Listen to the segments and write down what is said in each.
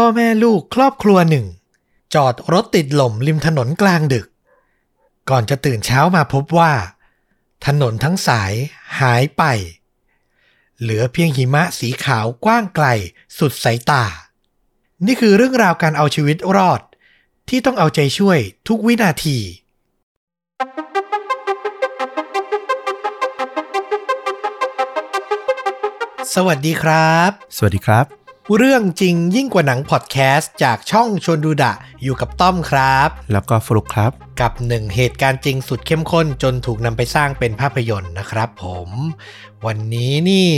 พ่อแม่ลูกครอบครัวหนึ่ง จอดรถติดหล่มริมถนนกลางดึก ก่อนจะตื่นเช้ามาพบว่า ถนนทั้งสายหายไป เหลือเพียงหิมะสีขาวกว้างไกลสุดสายตา นี่คือเรื่องราวการเอาชีวิตรอด ที่ต้องเอาใจช่วยทุกวินาทีสวัสดีครับ สวัสดีครับ เรื่องจริงยิ่งกว่าหนังพอดแคสต์จากช่องชวนดูดะอยู่กับต้อมครับ แล้วก็ฟลุกครับ กับหนึ่งเหตุการณ์จริงสุดเข้มข้นจนถูกนำไปสร้างเป็นภาพยนตร์นะครับผม วันนี้นี่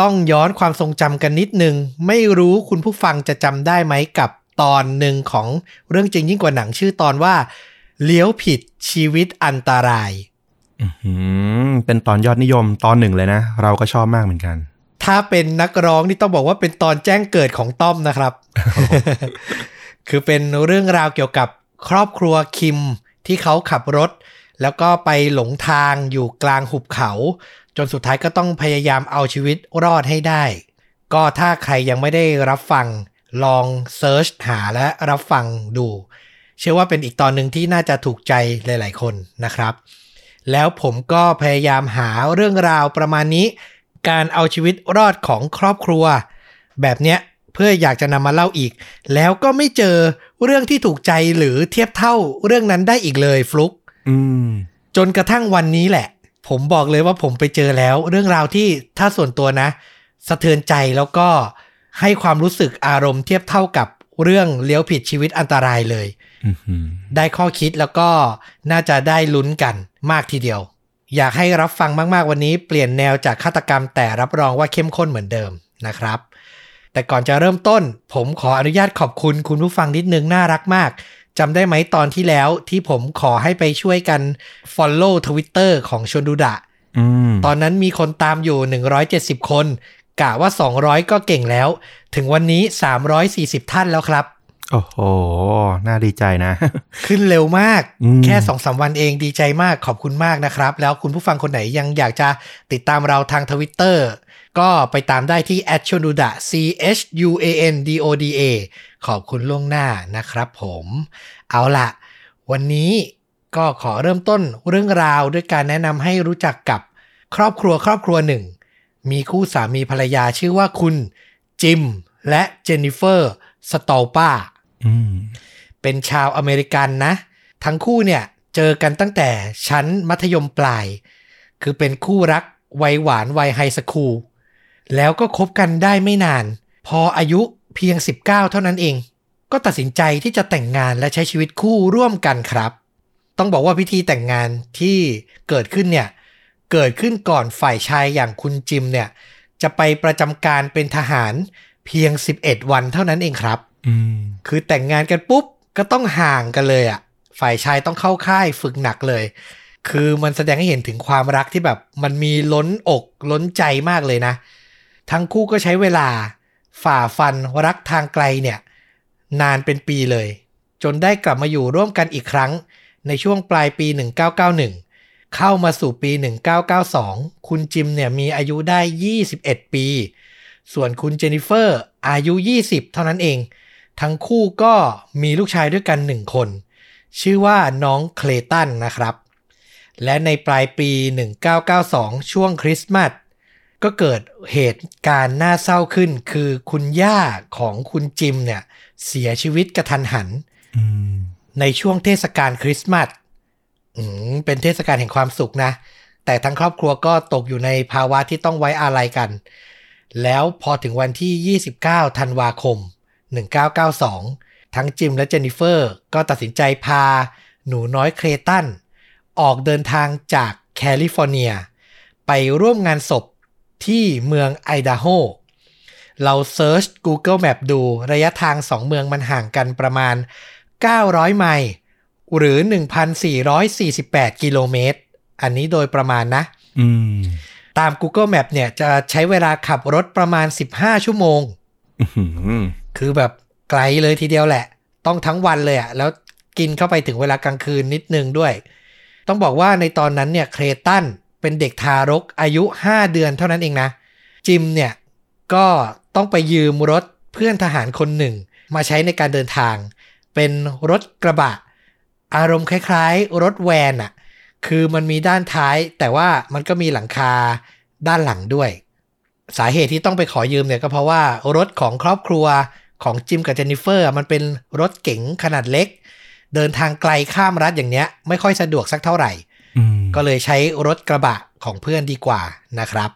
ต้องย้อนความทรงจำกันนิดนึง ไม่รู้คุณผู้ฟังจะจำได้ไหมกับตอนหนึ่งของเรื่องจริงยิ่งกว่าหนังชื่อตอนว่า เลี้ยวผิดชีวิตอันตรายอืมเป็นตอนยอดนิยมตอนหนึ่งเลยนะ เราก็ชอบมากเหมือนกัน ถ้าเป็นนักร้องนี่ต้องบอกว่าเป็นตอนแจ้งเกิดของต้อมนะครับ คือเป็นเรื่องราวเกี่ยวกับครอบครัวคิมที่เขาขับรถ แล้วก็ไปหลงทางอยู่กลางหุบเขา จนสุดท้ายก็ต้องพยายามเอาชีวิตรอดให้ได้ ก็ถ้าใครยังไม่ได้รับฟังลองเซิร์ชหาและรับฟังดู เชื่อว่าเป็นอีกตอนหนึ่งที่น่าจะถูกใจหลาย ๆ คนนะครับ แล้วผมก็พยายามหาเรื่องราวประมาณนี้ การเอาชีวิตรอดของครอบครัว แบบเนี้ยเพื่ออยากจะนำมาเล่าอีก แล้วก็ไม่เจอเรื่องที่ถูกใจหรือเทียบเท่าเรื่องนั้นได้อีกเลยฟลุกอืมจนกระทั่งวันนี้แหละ ผมบอกเลยว่าผมไปเจอแล้ว เรื่องราวที่ถ้าส่วนตัวนะ สะเทือนใจแล้วก็ให้ความรู้สึกอารมณ์เทียบเท่ากับเรื่องเลี้ยวผิดชีวิตอันตรายเลยอือหือได้ข้อคิดแล้วก็น่าจะได้ลุ้นกันมากทีเดียว อยากให้รับฟังมากๆวันนี้เปลี่ยนแนวจากฆาตกรรมแต่รับรองว่าเข้มข้นเหมือนเดิมนะครับ แต่ก่อนจะเริ่มต้น ผมขออนุญาตขอบคุณคุณผู้ฟังนิดนึงน่ารักมากจำได้ไหมตอนที่แล้วที่ผมขอให้ไปช่วยกัน Follow Twitter ของชนดูดะอืมตอนนั้นมีคนตามอยู่ 170 คน กะว่า 200 ก็เก่งแล้ว ถึงวันนี้ 340 ท่านแล้วครับ โอ้โห น่าดีใจนะ ขึ้นเร็วมากอืมแค่สองสามวันเองดีใจมากขอบคุณมากนะครับ แล้วคุณผู้ฟังคนไหนยังอยากจะติดตามเราทางทวิตเตอร์ก็ไปตามได้ที่ a c h o n u d a c h u a n d o d a ขอบคุณล่วงหน้านะครับผม เอาละวันนี้ก็ขอเริ่มต้นเรื่องราวด้วยการแนะนำให้รู้จักกับครอบครัวครอบครัวหนึ่ง มีคู่สามีภรรยาชื่อว่าคุณจิมและเจนนิเฟอร์สตอลปาอืม เป็นชาวอเมริกันนะ ทั้งคู่เนี่ยเจอกันตั้งแต่ชั้นมัธยมปลาย คือเป็นคู่รักวัยหวานวัย high school แล้วก็คบกันได้ไม่นาน พออายุเพียง 19 เท่านั้นเอง ก็ตัดสินใจที่จะแต่งงานและใช้ชีวิตคู่ร่วมกันครับ ต้องบอกว่าพิธีแต่งงานที่เกิดขึ้นเนี่ย เกิดขึ้นก่อนฝ่ายชายอย่างคุณจิมเนี่ย จะไปประจำการเป็นทหารเพียง 11 วันเท่านั้นเองครับ คือแต่งงานกันปุ๊บก็ต้องห่างกันเลยอะ่ะ ฝ่ายชายต้องเข้าค่ายฝึกหนักเลย คือมันแสดงให้เห็นถึงความรักที่แบบ มันมีล้นอกล้นใจมากเลยนะ ทั้งคู่ก็ใช้เวลา ฝ่าฟันรักทางไกลเนี่ย นานเป็นปีเลย จนได้กลับมาอยู่ร่วมกันอีกครั้ง ในช่วงปลายปี 1991 เข้ามาสู่ปี 1992 คุณจิมเนี่ยมีอายุได้ 21 ปี ส่วนคุณเจนิเฟอร์อายุ 20 เท่านั้นเอง ทั้งคู่ก็มีลูกชายด้วยกันหนึ่งคน ชื่อว่าน้องเคลตันนะครับ และในปลายปี 1992 ช่วงคริสต์มาสก็เกิดเหตุการณ์น่าเศร้าขึ้น คือคุณย่าของคุณจิมเนี่ยเสียชีวิตกระทันหันอืมในช่วงเทศกาลคริสต์มาสอืมเป็นเทศกาลแห่งความสุขนะ แต่ทั้งครอบครัวก็ตกอยู่ในภาวะที่ต้องไว้อาลัยกัน แล้วพอถึงวันที่ 29 ธันวาคม 1992 ทั้งจิมและเจนนิเฟอร์ก็ตัดสินใจพาหนูน้อยเคลตัน ออกเดินทางจากแคลิฟอร์เนีย ไปร่วมงานศพที่เมืองไอดาโฮ เรา search Google Map ดูระยะทางสองเมืองมันห่างกันประมาณ 900 ไมล์หรือ 1,448 กิโลเมตร อันนี้โดยประมาณนะอืมตาม Google Map เนี่ยจะใช้เวลาขับรถประมาณ 15 ชั่วโมงอื้อหือ คือแบบไกลเลยทีเดียวแหละ ต้องทั้งวันเลยอะแล้วกินเข้าไปถึงเวลากลางคืนนิดนึงด้วย ต้องบอกว่าในตอนนั้นเนี่ยเคลตันเป็นเด็กทารกอายุ 5 เดือนเท่านั้นเองนะ จิมเนี่ยก็ต้องไปยืมรถเพื่อนทหารคนหนึ่ง มาใช้ในการเดินทาง เป็นรถกระบะ อารมณ์คล้ายๆ รถแวนอะคือมันมีด้านท้าย แต่ว่ามันก็มีหลังคาด้านหลังด้วย สาเหตุที่ต้องไปขอยืมเนี่ยก็เพราะว่ารถของครอบครัว ของจิมกับเจนนิเฟอร์ มันเป็นรถเก๋งขนาดเล็ก เดินทางไกลข้ามรัฐอย่างเนี้ย ไม่ค่อยสะดวกสักเท่าไหร่อืมก็เลยใช้รถกระบะของเพื่อนดีกว่านะครับ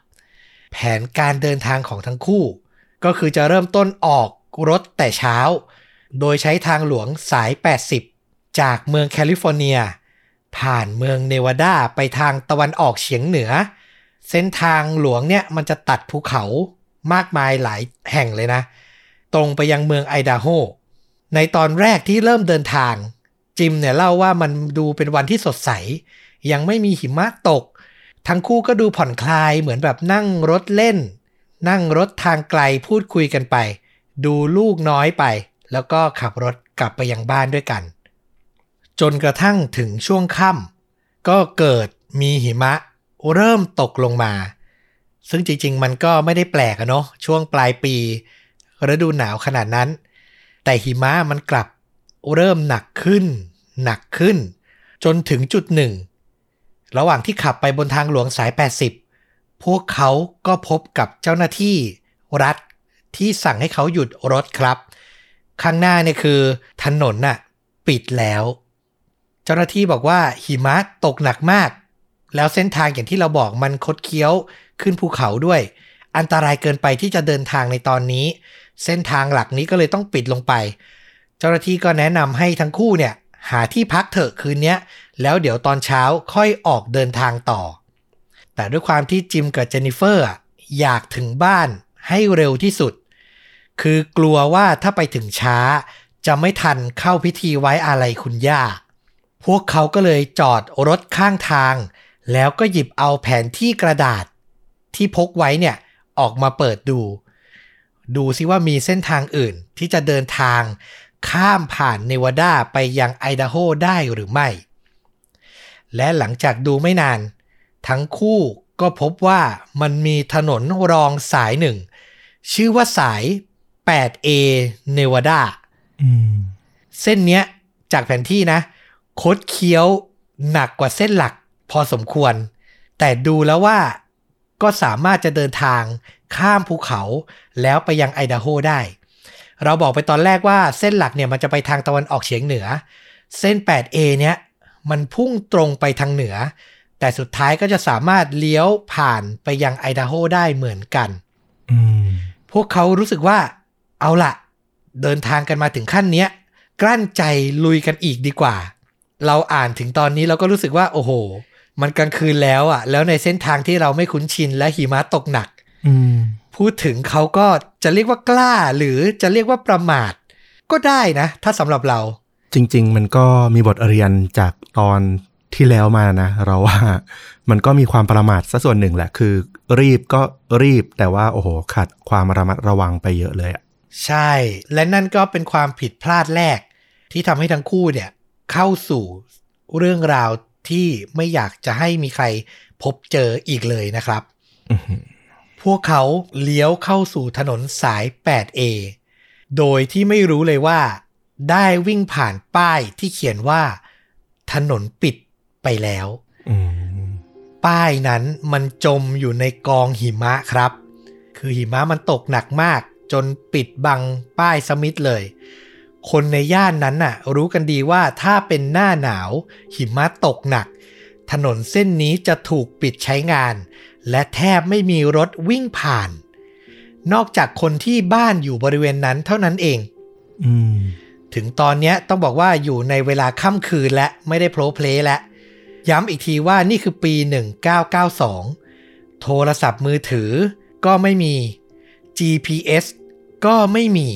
แผนการเดินทางของทั้งคู่ ก็คือจะเริ่มต้นออกรถแต่เช้า โดยใช้ทางหลวงสาย 80 จากเมืองแคลิฟอร์เนีย ผ่านเมืองเนวาดาไปทางตะวันออกเฉียงเหนือ เส้นทางหลวงเนี่ยมันจะตัดภูเขามากมายหลายแห่งเลยนะ ตรงไปยังเมืองไอดาโฮ ในตอนแรกที่เริ่มเดินทาง จิมเนี่ยเล่าว่ามันดูเป็นวันที่สดใส ยังไม่มีหิมะตก ทั้งคู่ก็ดูผ่อนคลายเหมือนแบบนั่งรถเล่น นั่งรถทางไกลพูดคุยกันไป ดูลูกน้อยไป แล้วก็ขับรถกลับไปยังบ้านด้วยกัน จนกระทั่งถึงช่วงค่ำก็เกิดมีหิมะเริ่มตกลงมา ซึ่งจริงๆ มันก็ไม่ได้แปลกอะเนาะช่วงปลายปี ฤดูหนาวขนาดนั้น แต่หิมะมันกลับเริ่มหนักขึ้น หนักขึ้น จนถึงจุดหนึ่ง ระหว่างที่ขับไปบนทางหลวงสาย 80 พวกเขาก็พบกับเจ้าหน้าที่รัฐที่สั่งให้เขาหยุดรถครับ ข้างหน้าเนี่ยคือ ถนนน่ะปิดแล้ว เจ้าหน้าที่บอกว่าหิมะตกหนักมาก แล้วเส้นทางอย่างที่เราบอกมันคดเคี้ยวขึ้นภูเขาด้วย อันตรายเกินไปที่จะเดินทางในตอนนี้ เส้นทางหลักนี้ก็เลยต้องปิดลงไป เจ้าหน้าที่ก็แนะนำให้ทั้งคู่เนี่ยหาที่พักเถอะคืนเนี้ยแล้วเดี๋ยวตอนเช้าค่อยออกเดินทางต่อ แต่ด้วยความที่จิมกับเจนนิเฟอร์อะอยากถึงบ้านให้เร็วที่สุด คือกลัวว่าถ้าไปถึงช้า จะไม่ทันเข้าพิธีไว้อาลัยคุณย่า พวกเขาก็เลยจอดรถข้างทาง แล้วก็หยิบเอาแผนที่กระดาษ ที่พกไว้เนี่ยออกมาเปิดดู ดูซิว่ามีเส้นทางอื่นที่จะเดินทางข้ามผ่านเนวาดาไปยังไอดาโฮได้หรือไม่ และหลังจากดูไม่นาน ทั้งคู่ก็พบว่ามันมีถนนรองสายหนึ่ง ชื่อว่าสาย 8A เนวาดาเส้นเนี้ยจากแผนที่นะ คดเคี้ยวหนักกว่าเส้นหลักพอสมควร แต่ดูแล้วว่าก็สามารถจะเดินทาง ข้ามภูเขาแล้วไปยังไอดาโฮได้ เราบอกไปตอนแรกว่าเส้นหลักเนี่ยมันจะไปทางตะวันออกเฉียงเหนือ เส้น 8A เนี้ยมันพุ่งตรงไปทางเหนือ แต่สุดท้ายก็จะสามารถเลี้ยวผ่านไปยังไอดาโฮได้เหมือนกันอืมพวกเขารู้สึกว่าเอาละเดินทางกันมาถึงขั้นเนี้ยกลั้นใจลุยกันอีกดีกว่า เราอ่านถึงตอนนี้เราก็รู้สึกว่า โอ้โห มันกลางคืนแล้วอะ แล้วในเส้นทางที่เราไม่คุ้นชินและหิมะตกหนักอืม พูดถึงเขาก็จะเรียกว่ากล้า หรือจะเรียกว่าประมาท ก็ได้นะ ถ้าสำหรับเรา จริง ๆ มันก็มีบทเรียนจากตอนที่แล้วมานะ เราว่ามันก็มีความประมาทซะส่วนหนึ่งแหละคือ รีบก็รีบแต่ว่าโอ้โหขาดความระมัดระวังไปเยอะเลยอะใช่ และนั่นก็เป็นความผิดพลาดแรก ที่ทำให้ทั้งคู่เนี่ยเข้าสู่เรื่องราวที่ไม่อยากจะให้มีใครพบเจออีกเลยนะครับอื้อหือ พวกเขาเลี้ยวเข้าสู่ถนนสาย 8A โดยที่ไม่รู้เลยว่า ได้วิ่งผ่านป้ายที่เขียนว่า ถนนปิดไปแล้วอืมป้ายนั้นมันจมอยู่ในกองหิมะครับ คือหิมะมันตกหนักมาก จนปิดบังป้ายสมิธเลย คนในย่านนั้นน่ะ รู้กันดีว่าถ้าเป็นหน้าหนาว หิมะตกหนัก ถนนเส้นนี้จะถูกปิดใช้งาน และแทบไม่มีรถวิ่งผ่าน นอกจากคนที่บ้านอยู่บริเวณนั้นเท่านั้นเองอืมถึงตอนเนี้ยต้องบอกว่าอยู่ในเวลาค่ำคืนและไม่ได้โพล้เพล้ละ ย้ำอีกทีว่านี่คือปี 1992 โทรศัพท์มือถือก็ไม่มี GPS ก็ไม่มี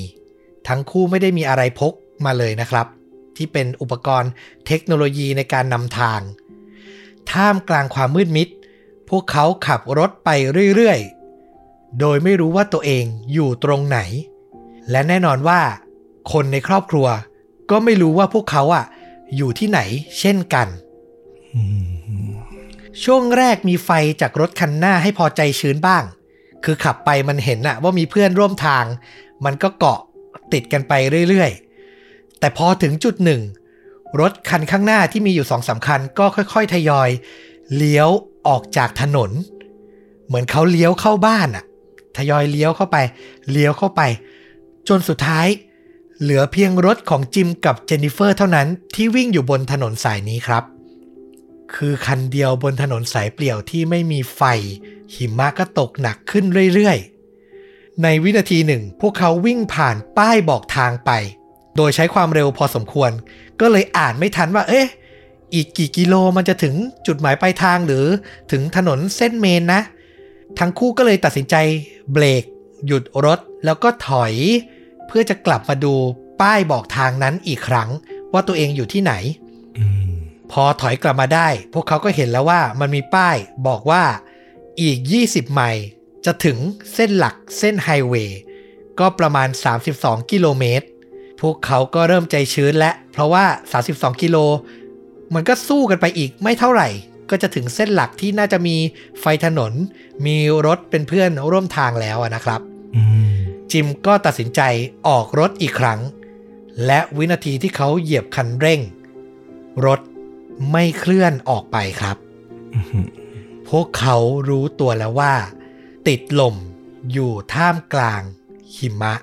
ทั้งคู่ไม่ได้มีอะไรพกมาเลยนะครับ ที่เป็นอุปกรณ์เทคโนโลยีในการนำทาง ท่ามกลางความมืดมิดพ วกเขาขับรถไปเรื่อยๆ โดยไม่รู้ว่าตัวเองอยู่ตรงไหน และแน่นอนว่า คนในครอบครัว ก็ไม่รู้ว่าพวกเขาอะอยู่ที่ไหน เช่นกัน ช่วงแรกมีไฟจากรถคันหน้าให้พอใจชื้นบ้าง คือขับไปมันเห็นอะว่ามีเพื่อนร่วมทาง มันก็เกาะติดกันไปเรื่อยๆ แต่พอถึงจุดหนึ่ง รถคันข้างหน้าที่มีอยู่สองสาคัญก็ค่อยๆ ทยอย เลี้ยว ออกจากถนน เหมือนเขาเลี้ยวเข้าบ้านอะทยอยเลี้ยวเข้าไป เลี้ยวเข้าไป จนสุดท้าย เหลือเพียงรถของจิมกับเจนนิเฟอร์เท่านั้นที่วิ่งอยู่บนถนนสายนี้ครับ คือคันเดียวบนถนนสายเปลี่ยวที่ไม่มีไฟ หิมะก็ตกหนักขึ้นเรื่อยๆ ในวินาทีหนึ่ง พวกเขาวิ่งผ่านป้ายบอกทางไป โดยใช้ความเร็วพอสมควร ก็เลยอ่านไม่ทันว่า เอ๊ะ อีกกี่กิโลมันจะถึงจุดหมายปลายทางหรือถึงถนนเส้นเมนนะ ทั้งคู่ก็เลยตัดสินใจเบรก หยุดรถแล้วก็ถอย เพื่อจะกลับมาดูป้ายบอกทางนั้นอีกครั้ง ว่าตัวเองอยู่ที่ไหนอืมพอถอยกลับมาได้ พวกเขาก็เห็นแล้วว่ามันมีป้ายบอกว่าอีก 20 ไมล์จะถึงเส้นหลักเส้นไฮเวย์ก็ประมาณ 32 กิโลเมตร พวกเขาก็เริ่มใจชื้นและ เพราะว่า 32 กิโล มันก็สู้กันไปอีกไม่เท่าไหร่ ก็จะถึงเส้นหลักที่น่าจะมีไฟถนน มีรถเป็นเพื่อนร่วมทางแล้วอะนะครับอืมจิมก็ตัดสินใจออกรถอีกครั้ง และวินาทีที่เขาเหยียบคันเร่ง รถไม่เคลื่อนออกไปครับอื้อหือพวกเขารู้ตัวแล้วว่า ติดลมอยู่ท่ามกลางหิมะ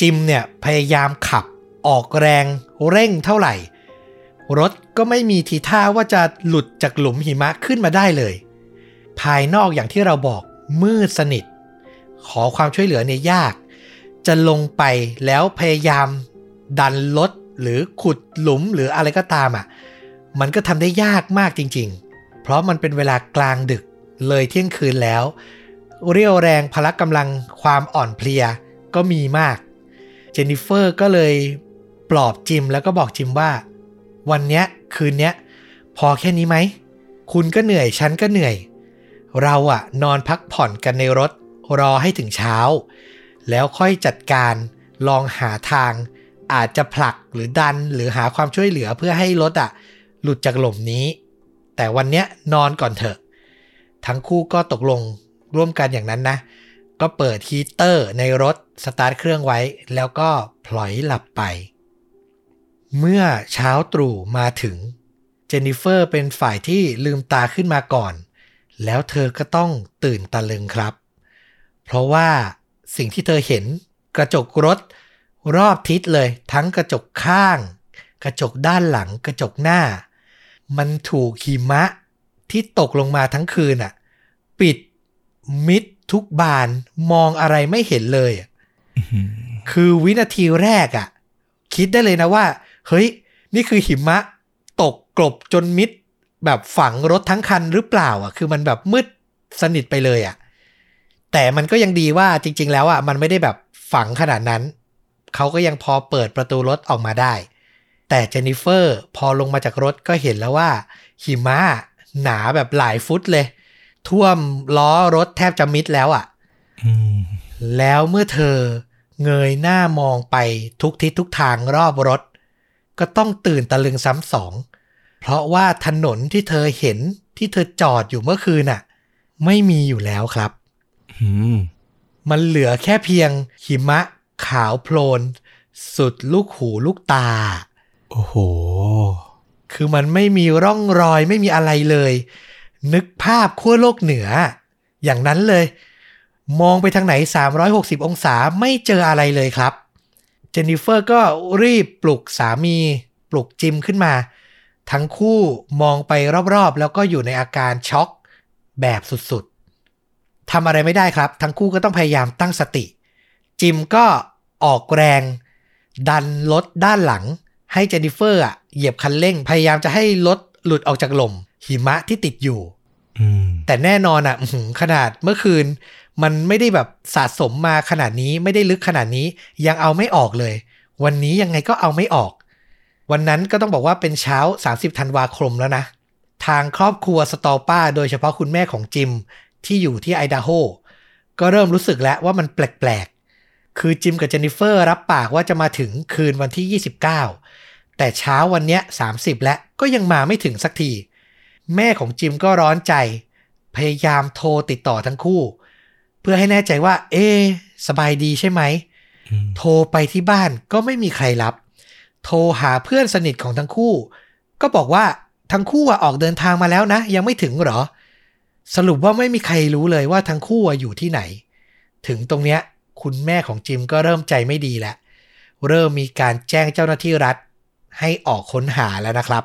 จิมเนี่ยพยายามขับออกแรงเร่งเท่าไหร่ รถก็ไม่มีทีท่าว่าจะหลุดจากหลุมหิมะขึ้นมาได้เลย ภายนอกอย่างที่เราบอกมืดสนิท ขอความช่วยเหลือเนี่ยยาก จะลงไปแล้วพยายามดันรถหรือขุดหลุมหรืออะไรก็ตามอะ มันก็ทำได้ยากมากจริง ๆ เพราะมันเป็นเวลากลางดึกเลยเที่ยงคืนแล้ว เรี่ยวแรงพละกำลังความอ่อนเพลียก็มีมาก เจนนิเฟอร์ก็เลยปลอบจิมแล้วก็บอกจิมว่า วันเนี้ยคืนเนี้ยพอแค่นี้ไหม คุณก็เหนื่อยฉันก็เหนื่อย เราอะนอนพักผ่อนกันในรถรอให้ถึงเช้า แล้วค่อยจัดการลองหาทาง อาจจะผลักหรือดันหรือหาความช่วยเหลือเพื่อให้รถอะหลุดจากหล่มนี้ แต่วันเนี้ยนอนก่อนเถอะ ทั้งคู่ก็ตกลงร่วมกันอย่างนั้นนะ ก็เปิดฮีเตอร์ในรถสตาร์ทเครื่องไว้ แล้วก็พลอยหลับไป เมื่อเช้าตรู่มาถึง เจนนิเฟอร์เป็นฝ่ายที่ลืมตาขึ้นมาก่อน แล้วเธอก็ต้องตื่นตะลึงครับ เพราะว่าสิ่งที่เธอเห็นกระจกรถรอบทิศเลย ทั้งกระจกข้าง กระจกด้านหลังกระจกหน้า มันถูกหิมะที่ตกลงมาทั้งคืนอะปิดมิดทุกบานมองอะไรไม่เห็นเลยอะอื้อหือคือวินาทีแรกอะ่ะคิดได้เลยนะว่า เฮ้ย นี่คือหิมะ ตกกลบจนมิด แบบฝังรถทั้งคันหรือเปล่าอะ คือมันแบบมืดสนิทไปเลยอะ แต่มันก็ยังดีว่าจริง ๆ แล้วอะมันไม่ได้แบบฝังขนาดนั้น เขาก็ยังพอเปิดประตูรถออกมาได้ แต่เจนนิเฟอร์พอลงมาจากรถก็เห็นแล้วว่า หิมะหนาแบบหลายฟุตเลย ท่วมล้อรถแทบจะมิดแล้วอะอืมแล้วเมื่อเธอเงยหน้ามองไปทุกทิศทุกทางรอบรถ ก็ต้องตื่นตะลึงซ้ำสอง เพราะว่าถนนที่เธอเห็นที่เธอจอดอยู่เมื่อคืนน่ะ ไม่มีอยู่แล้วครับอืมมันเหลือแค่เพียงหิมะขาวโพลน สุดลูกหูลูกตา โอ้โห คือมันไม่มีร่องรอยไม่มีอะไรเลย นึกภาพขั้วโลกเหนือ อย่างนั้นเลย มองไปทางไหน 360 องศาไม่เจออะไรเลยครับ เจนนิเฟอร์ก็รีบปลุกสามี ปลุกจิมขึ้นมา ทั้งคู่มองไปรอบๆ แล้วก็อยู่ในอาการช็อกแบบสุดๆทำอะไรไม่ได้ครับ ทั้งคู่ก็ต้องพยายามตั้งสติ จิมก็ออกแรง ดันรถด้านหลัง ให้เจนนิเฟอร์อะเหยียบคันเร่ง พยายามจะให้รถหลุดออกจากหล่มหิมะที่ติดอยู่ แต่แน่นอนอะขนาดเมื่อคืน มันไม่ได้แบบสะสมมาขนาดนี้ไม่ได้ลึกขนาดนี้ยังเอาไม่ออกเลย วันนี้ยังไงก็เอาไม่ออก วันนั้นก็ต้องบอกว่าเป็นเช้า 30ธันวาคมแล้วนะ ทางครอบครัวสตอป้า โดยเฉพาะคุณแม่ของจิมที่อยู่ที่ไอดาโฮก็เริ่มรู้สึกแล้วว่ามันแปลกๆ คือจิมกับเจนนิเฟอร์รับปากว่าจะมาถึงคืนวันที่ 29 แต่เช้าวันเนี้ย30 แล้วก็ยังมาไม่ถึงสักที แม่ของจิมก็ร้อนใจ พยายามโทรติดต่อทั้งคู่ เพื่อให้แน่ใจว่า เอ๊ะสบายดีใช่ไหมอืมโทรไปที่บ้านก็ไม่มีใครรับ โทรหาเพื่อนสนิทของทั้งคู่ ก็บอกว่าทั้งคู่อะออกเดินทางมาแล้วนะ ยังไม่ถึงเหรอ สรุปว่าไม่มีใครรู้เลยว่าทั้งคู่อะอยู่ที่ไหน ถึงตรงเนี้ย คุณแม่ของจิมก็เริ่มใจไม่ดีแล้ว เริ่มมีการแจ้งเจ้าหน้าที่รัฐให้ออกค้นหาแล้วนะครับ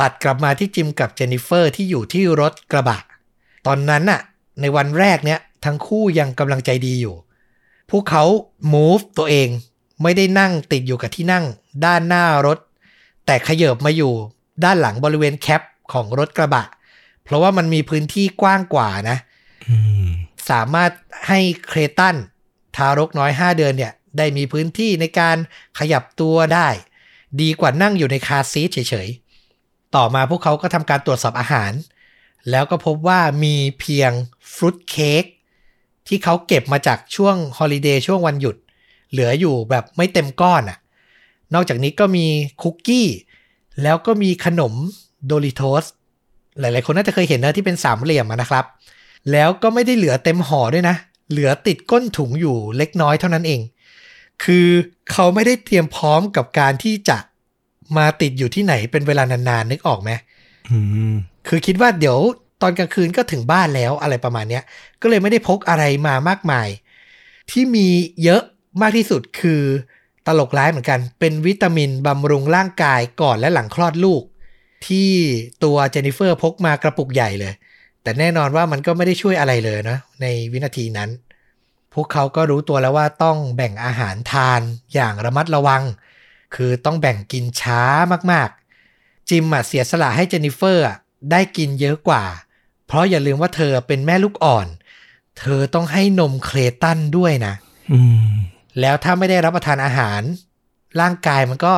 ตัดกลับมาที่จิมกับเจนนิเฟอร์ที่อยู่ที่รถกระบะ ตอนนั้นน่ะ ในวันแรกเนี้ยทั้งคู่ยังกำลังใจดีอยู่ พวกเขา move ตัวเองไม่ได้นั่งติดอยู่กับที่นั่งด้านหน้ารถ แต่ขยับมาอยู่ด้านหลังบริเวณแคปของรถกระบะ เพราะว่ามันมีพื้นที่กว้างกว่านะอืมสามารถให้เครตันทารกน้อย 5 เดือนเนี่ย ได้มีพื้นที่ในการขยับตัวได้ ดีกว่านั่งอยู่ในคาร์ซีทเฉยๆ ต่อมาพวกเขาก็ทำการตรวจสอบอาหาร แล้วก็พบว่ามีเพียงฟรุตเค้กที่เขาเก็บมาจากช่วง holiday ช่วงวันหยุด เหลืออยู่แบบไม่เต็มก้อนอะ นอกจากนี้ก็มีคุกกี้ แล้วก็มีขนม Doritos หลายๆ คนน่าจะเคยเห็นนะที่เป็นสามเหลี่ยมะนะครับ แล้วก็ไม่ได้เหลือเต็มห่อด้วยนะ เหลือติดก้นถุงอยู่เล็กน้อยเท่านั้นเอง คือเขาไม่ได้เตรียมพร้อมกับการที่จะ มาติดอยู่ที่ไหนเป็นเวลานานๆนึกออกไหมอืมคือคิดว่าเดี๋ยวตอนกลางคืนก็ถึงบ้านแล้วอะไรประมาณเนี้ย ก็เลยไม่ได้พกอะไรมามากมาย ที่มีเยอะมากที่สุดคือตลกร้ายเหมือนกัน เป็นวิตามินบำรุงร่างกายก่อนและหลังคลอดลูก ที่ตัวเจนนิเฟอร์พกมากระปุกใหญ่เลย แต่แน่นอนว่ามันก็ไม่ได้ช่วยอะไรเลยนะ ในวินาทีนั้น พวกเขาก็รู้ตัวแล้วว่าต้องแบ่งอาหารทานอย่างระมัดระวัง คือต้องแบ่งกินช้ามากๆ จิมอะเสียสละให้เจนนิเฟอร์อะได้กินเยอะกว่า เพราะอย่าลืมว่าเธอเป็นแม่ลูกอ่อน เธอต้องให้นมเคลตันด้วยนะอืมแล้วถ้าไม่ได้รับประทานอาหาร ร่างกายมันก็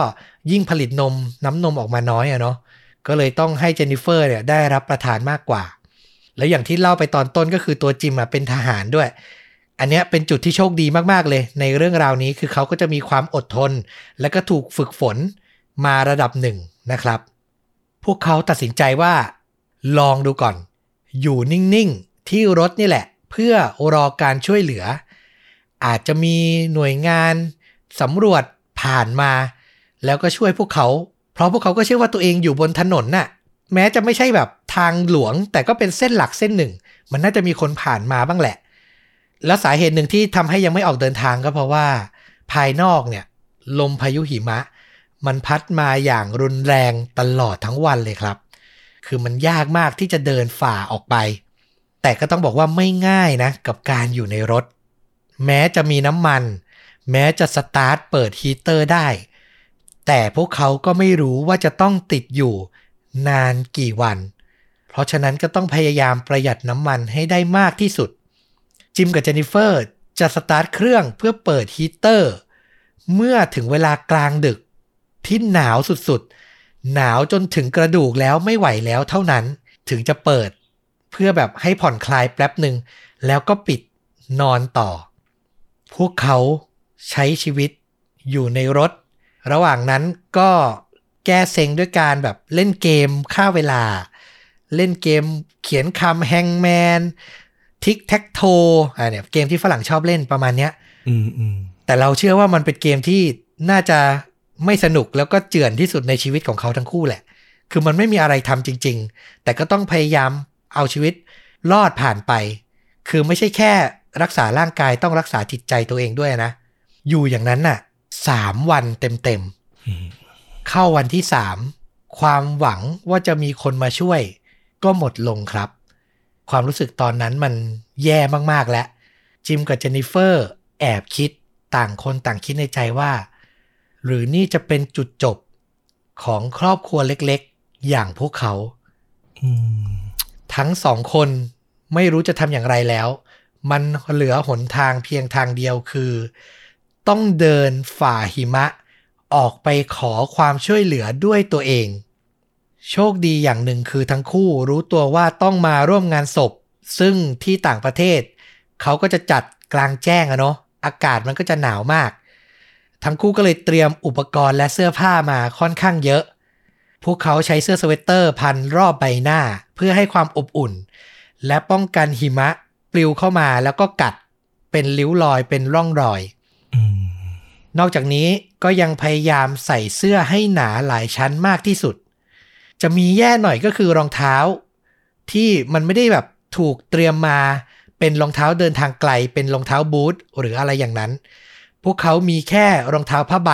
ยิ่งผลิตนมน้ำนมออกมาน้อยอะเนาะก็เลยต้องให้เจนนิเฟอร์เนี่ยได้รับประทานมากกว่า แล้วอย่างที่เล่าไปตอนต้นก็คือตัวจิมอะเป็นทหารด้วย อันเนี้ยเป็นจุดที่โชคดีมากๆเลย ในเรื่องราวนี้คือเขาก็จะมีความอดทน และก็ถูกฝึกฝนมาระดับหนึ่งนะครับ พวกเขาตัดสินใจว่า ลองดูก่อน อยู่นิ่งๆ ที่รถนี่แหละ เพื่อรอการช่วยเหลือ อาจจะมีหน่วยงานสำรวจผ่านมา แล้วก็ช่วยพวกเขา เพราะพวกเขาก็เชื่อว่าตัวเองอยู่บนถนนน่ะ แม้จะไม่ใช่แบบทางหลวงแต่ก็เป็นเส้นหลักเส้นหนึ่ง มันน่าจะมีคนผ่านมาบ้างแหละ แล้วสาเหตุหนึ่งที่ทำให้ยังไม่ออกเดินทางก็เพราะว่า ภายนอกเนี่ย ลมพายุหิมะ มันพัดมาอย่างรุนแรงตลอดทั้งวันเลยครับ คือมันยากมากที่จะเดินฝ่าออกไป แต่ก็ต้องบอกว่าไม่ง่ายนะ กับการอยู่ในรถ แม้จะมีน้ำมัน แม้จะสตาร์ทเปิดฮีเตอร์ได้ แต่พวกเขาก็ไม่รู้ว่าจะต้องติดอยู่นานกี่วัน เพราะฉะนั้นก็ต้องพยายามประหยัดน้ำมันให้ได้มากที่สุด จิมกับเจนนิเฟอร์จะสตาร์ทเครื่องเพื่อเปิดฮีเตอร์ เมื่อถึงเวลากลางดึกที่หนาวสุดๆ หนาวจนถึงกระดูกแล้วไม่ไหวแล้วเท่านั้นถึงจะเปิด เพื่อแบบให้ผ่อนคลายแป๊บหนึ่งแล้วก็ปิดนอนต่อ พวกเขาใช้ชีวิตอยู่ในรถ ระหว่างนั้นก็แก้เซ็งด้วยการแบบเล่นเกมฆ่าเวลา เล่นเกมเขียนคำแฮงแมน ทิกแท็กโทอ่าเนี่ยเกมที่ฝรั่งชอบเล่นประมาณเนี้ยอืมอืมแต่เราเชื่อว่ามันเป็นเกมที่น่าจะไม่สนุกแล้วก็เจือนที่สุดในชีวิตของเขาทั้งคู่แหละ คือมันไม่มีอะไรทำจริง ๆ แต่ก็ต้องพยายามเอาชีวิตรอดผ่านไป คือไม่ใช่แค่รักษาร่างกายต้องรักษาจิตใจตัวเองด้วยนะ อยู่อย่างนั้นน่ะสามวันเต็มๆเข้าวันที่สามความหวังว่าจะมีคนมาช่วย ก็หมดลงครับ ความรู้สึกตอนนั้นมันแย่มากๆแล้วจิมกับเจนนิเฟอร์แอบคิดต่างคนต่างคิดในใจว่า หรือนี่จะเป็นจุดจบของครอบครัวเล็กๆ อย่างพวกเขาอืมทั้งสองคนไม่รู้จะทำอย่างไรแล้ว มันเหลือหนทางเพียงทางเดียวคือ ต้องเดินฝ่าหิมะ ออกไปขอความช่วยเหลือด้วยตัวเอง โชคดีอย่างหนึ่งคือทั้งคู่รู้ตัวว่าต้องมาร่วมงานศพ ซึ่งที่ต่างประเทศ เขาก็จะจัดกลางแจ้งอะเนาะอากาศมันก็จะหนาวมาก ทั้งคู่ก็เลยเตรียมอุปกรณ์และเสื้อผ้ามาค่อนข้างเยอะ พวกเขาใช้เสื้อสเวตเตอร์พันรอบใบหน้าเพื่อให้ความอบอุ่น และป้องกันหิมะปลิวเข้ามาแล้วก็กัดเป็นริ้วรอยเป็นร่องรอยอืมนอกจากนี้ก็ยังพยายามใส่เสื้อให้หนาหลายชั้นมากที่สุด จะมีแย่หน่อยก็คือรองเท้า ที่มันไม่ได้แบบถูกเตรียมมาเป็นรองเท้าเดินทางไกล เป็นรองเท้าบูทหรืออะไรอย่างนั้น พวกเขามีแค่รองเท้าผ้าใบ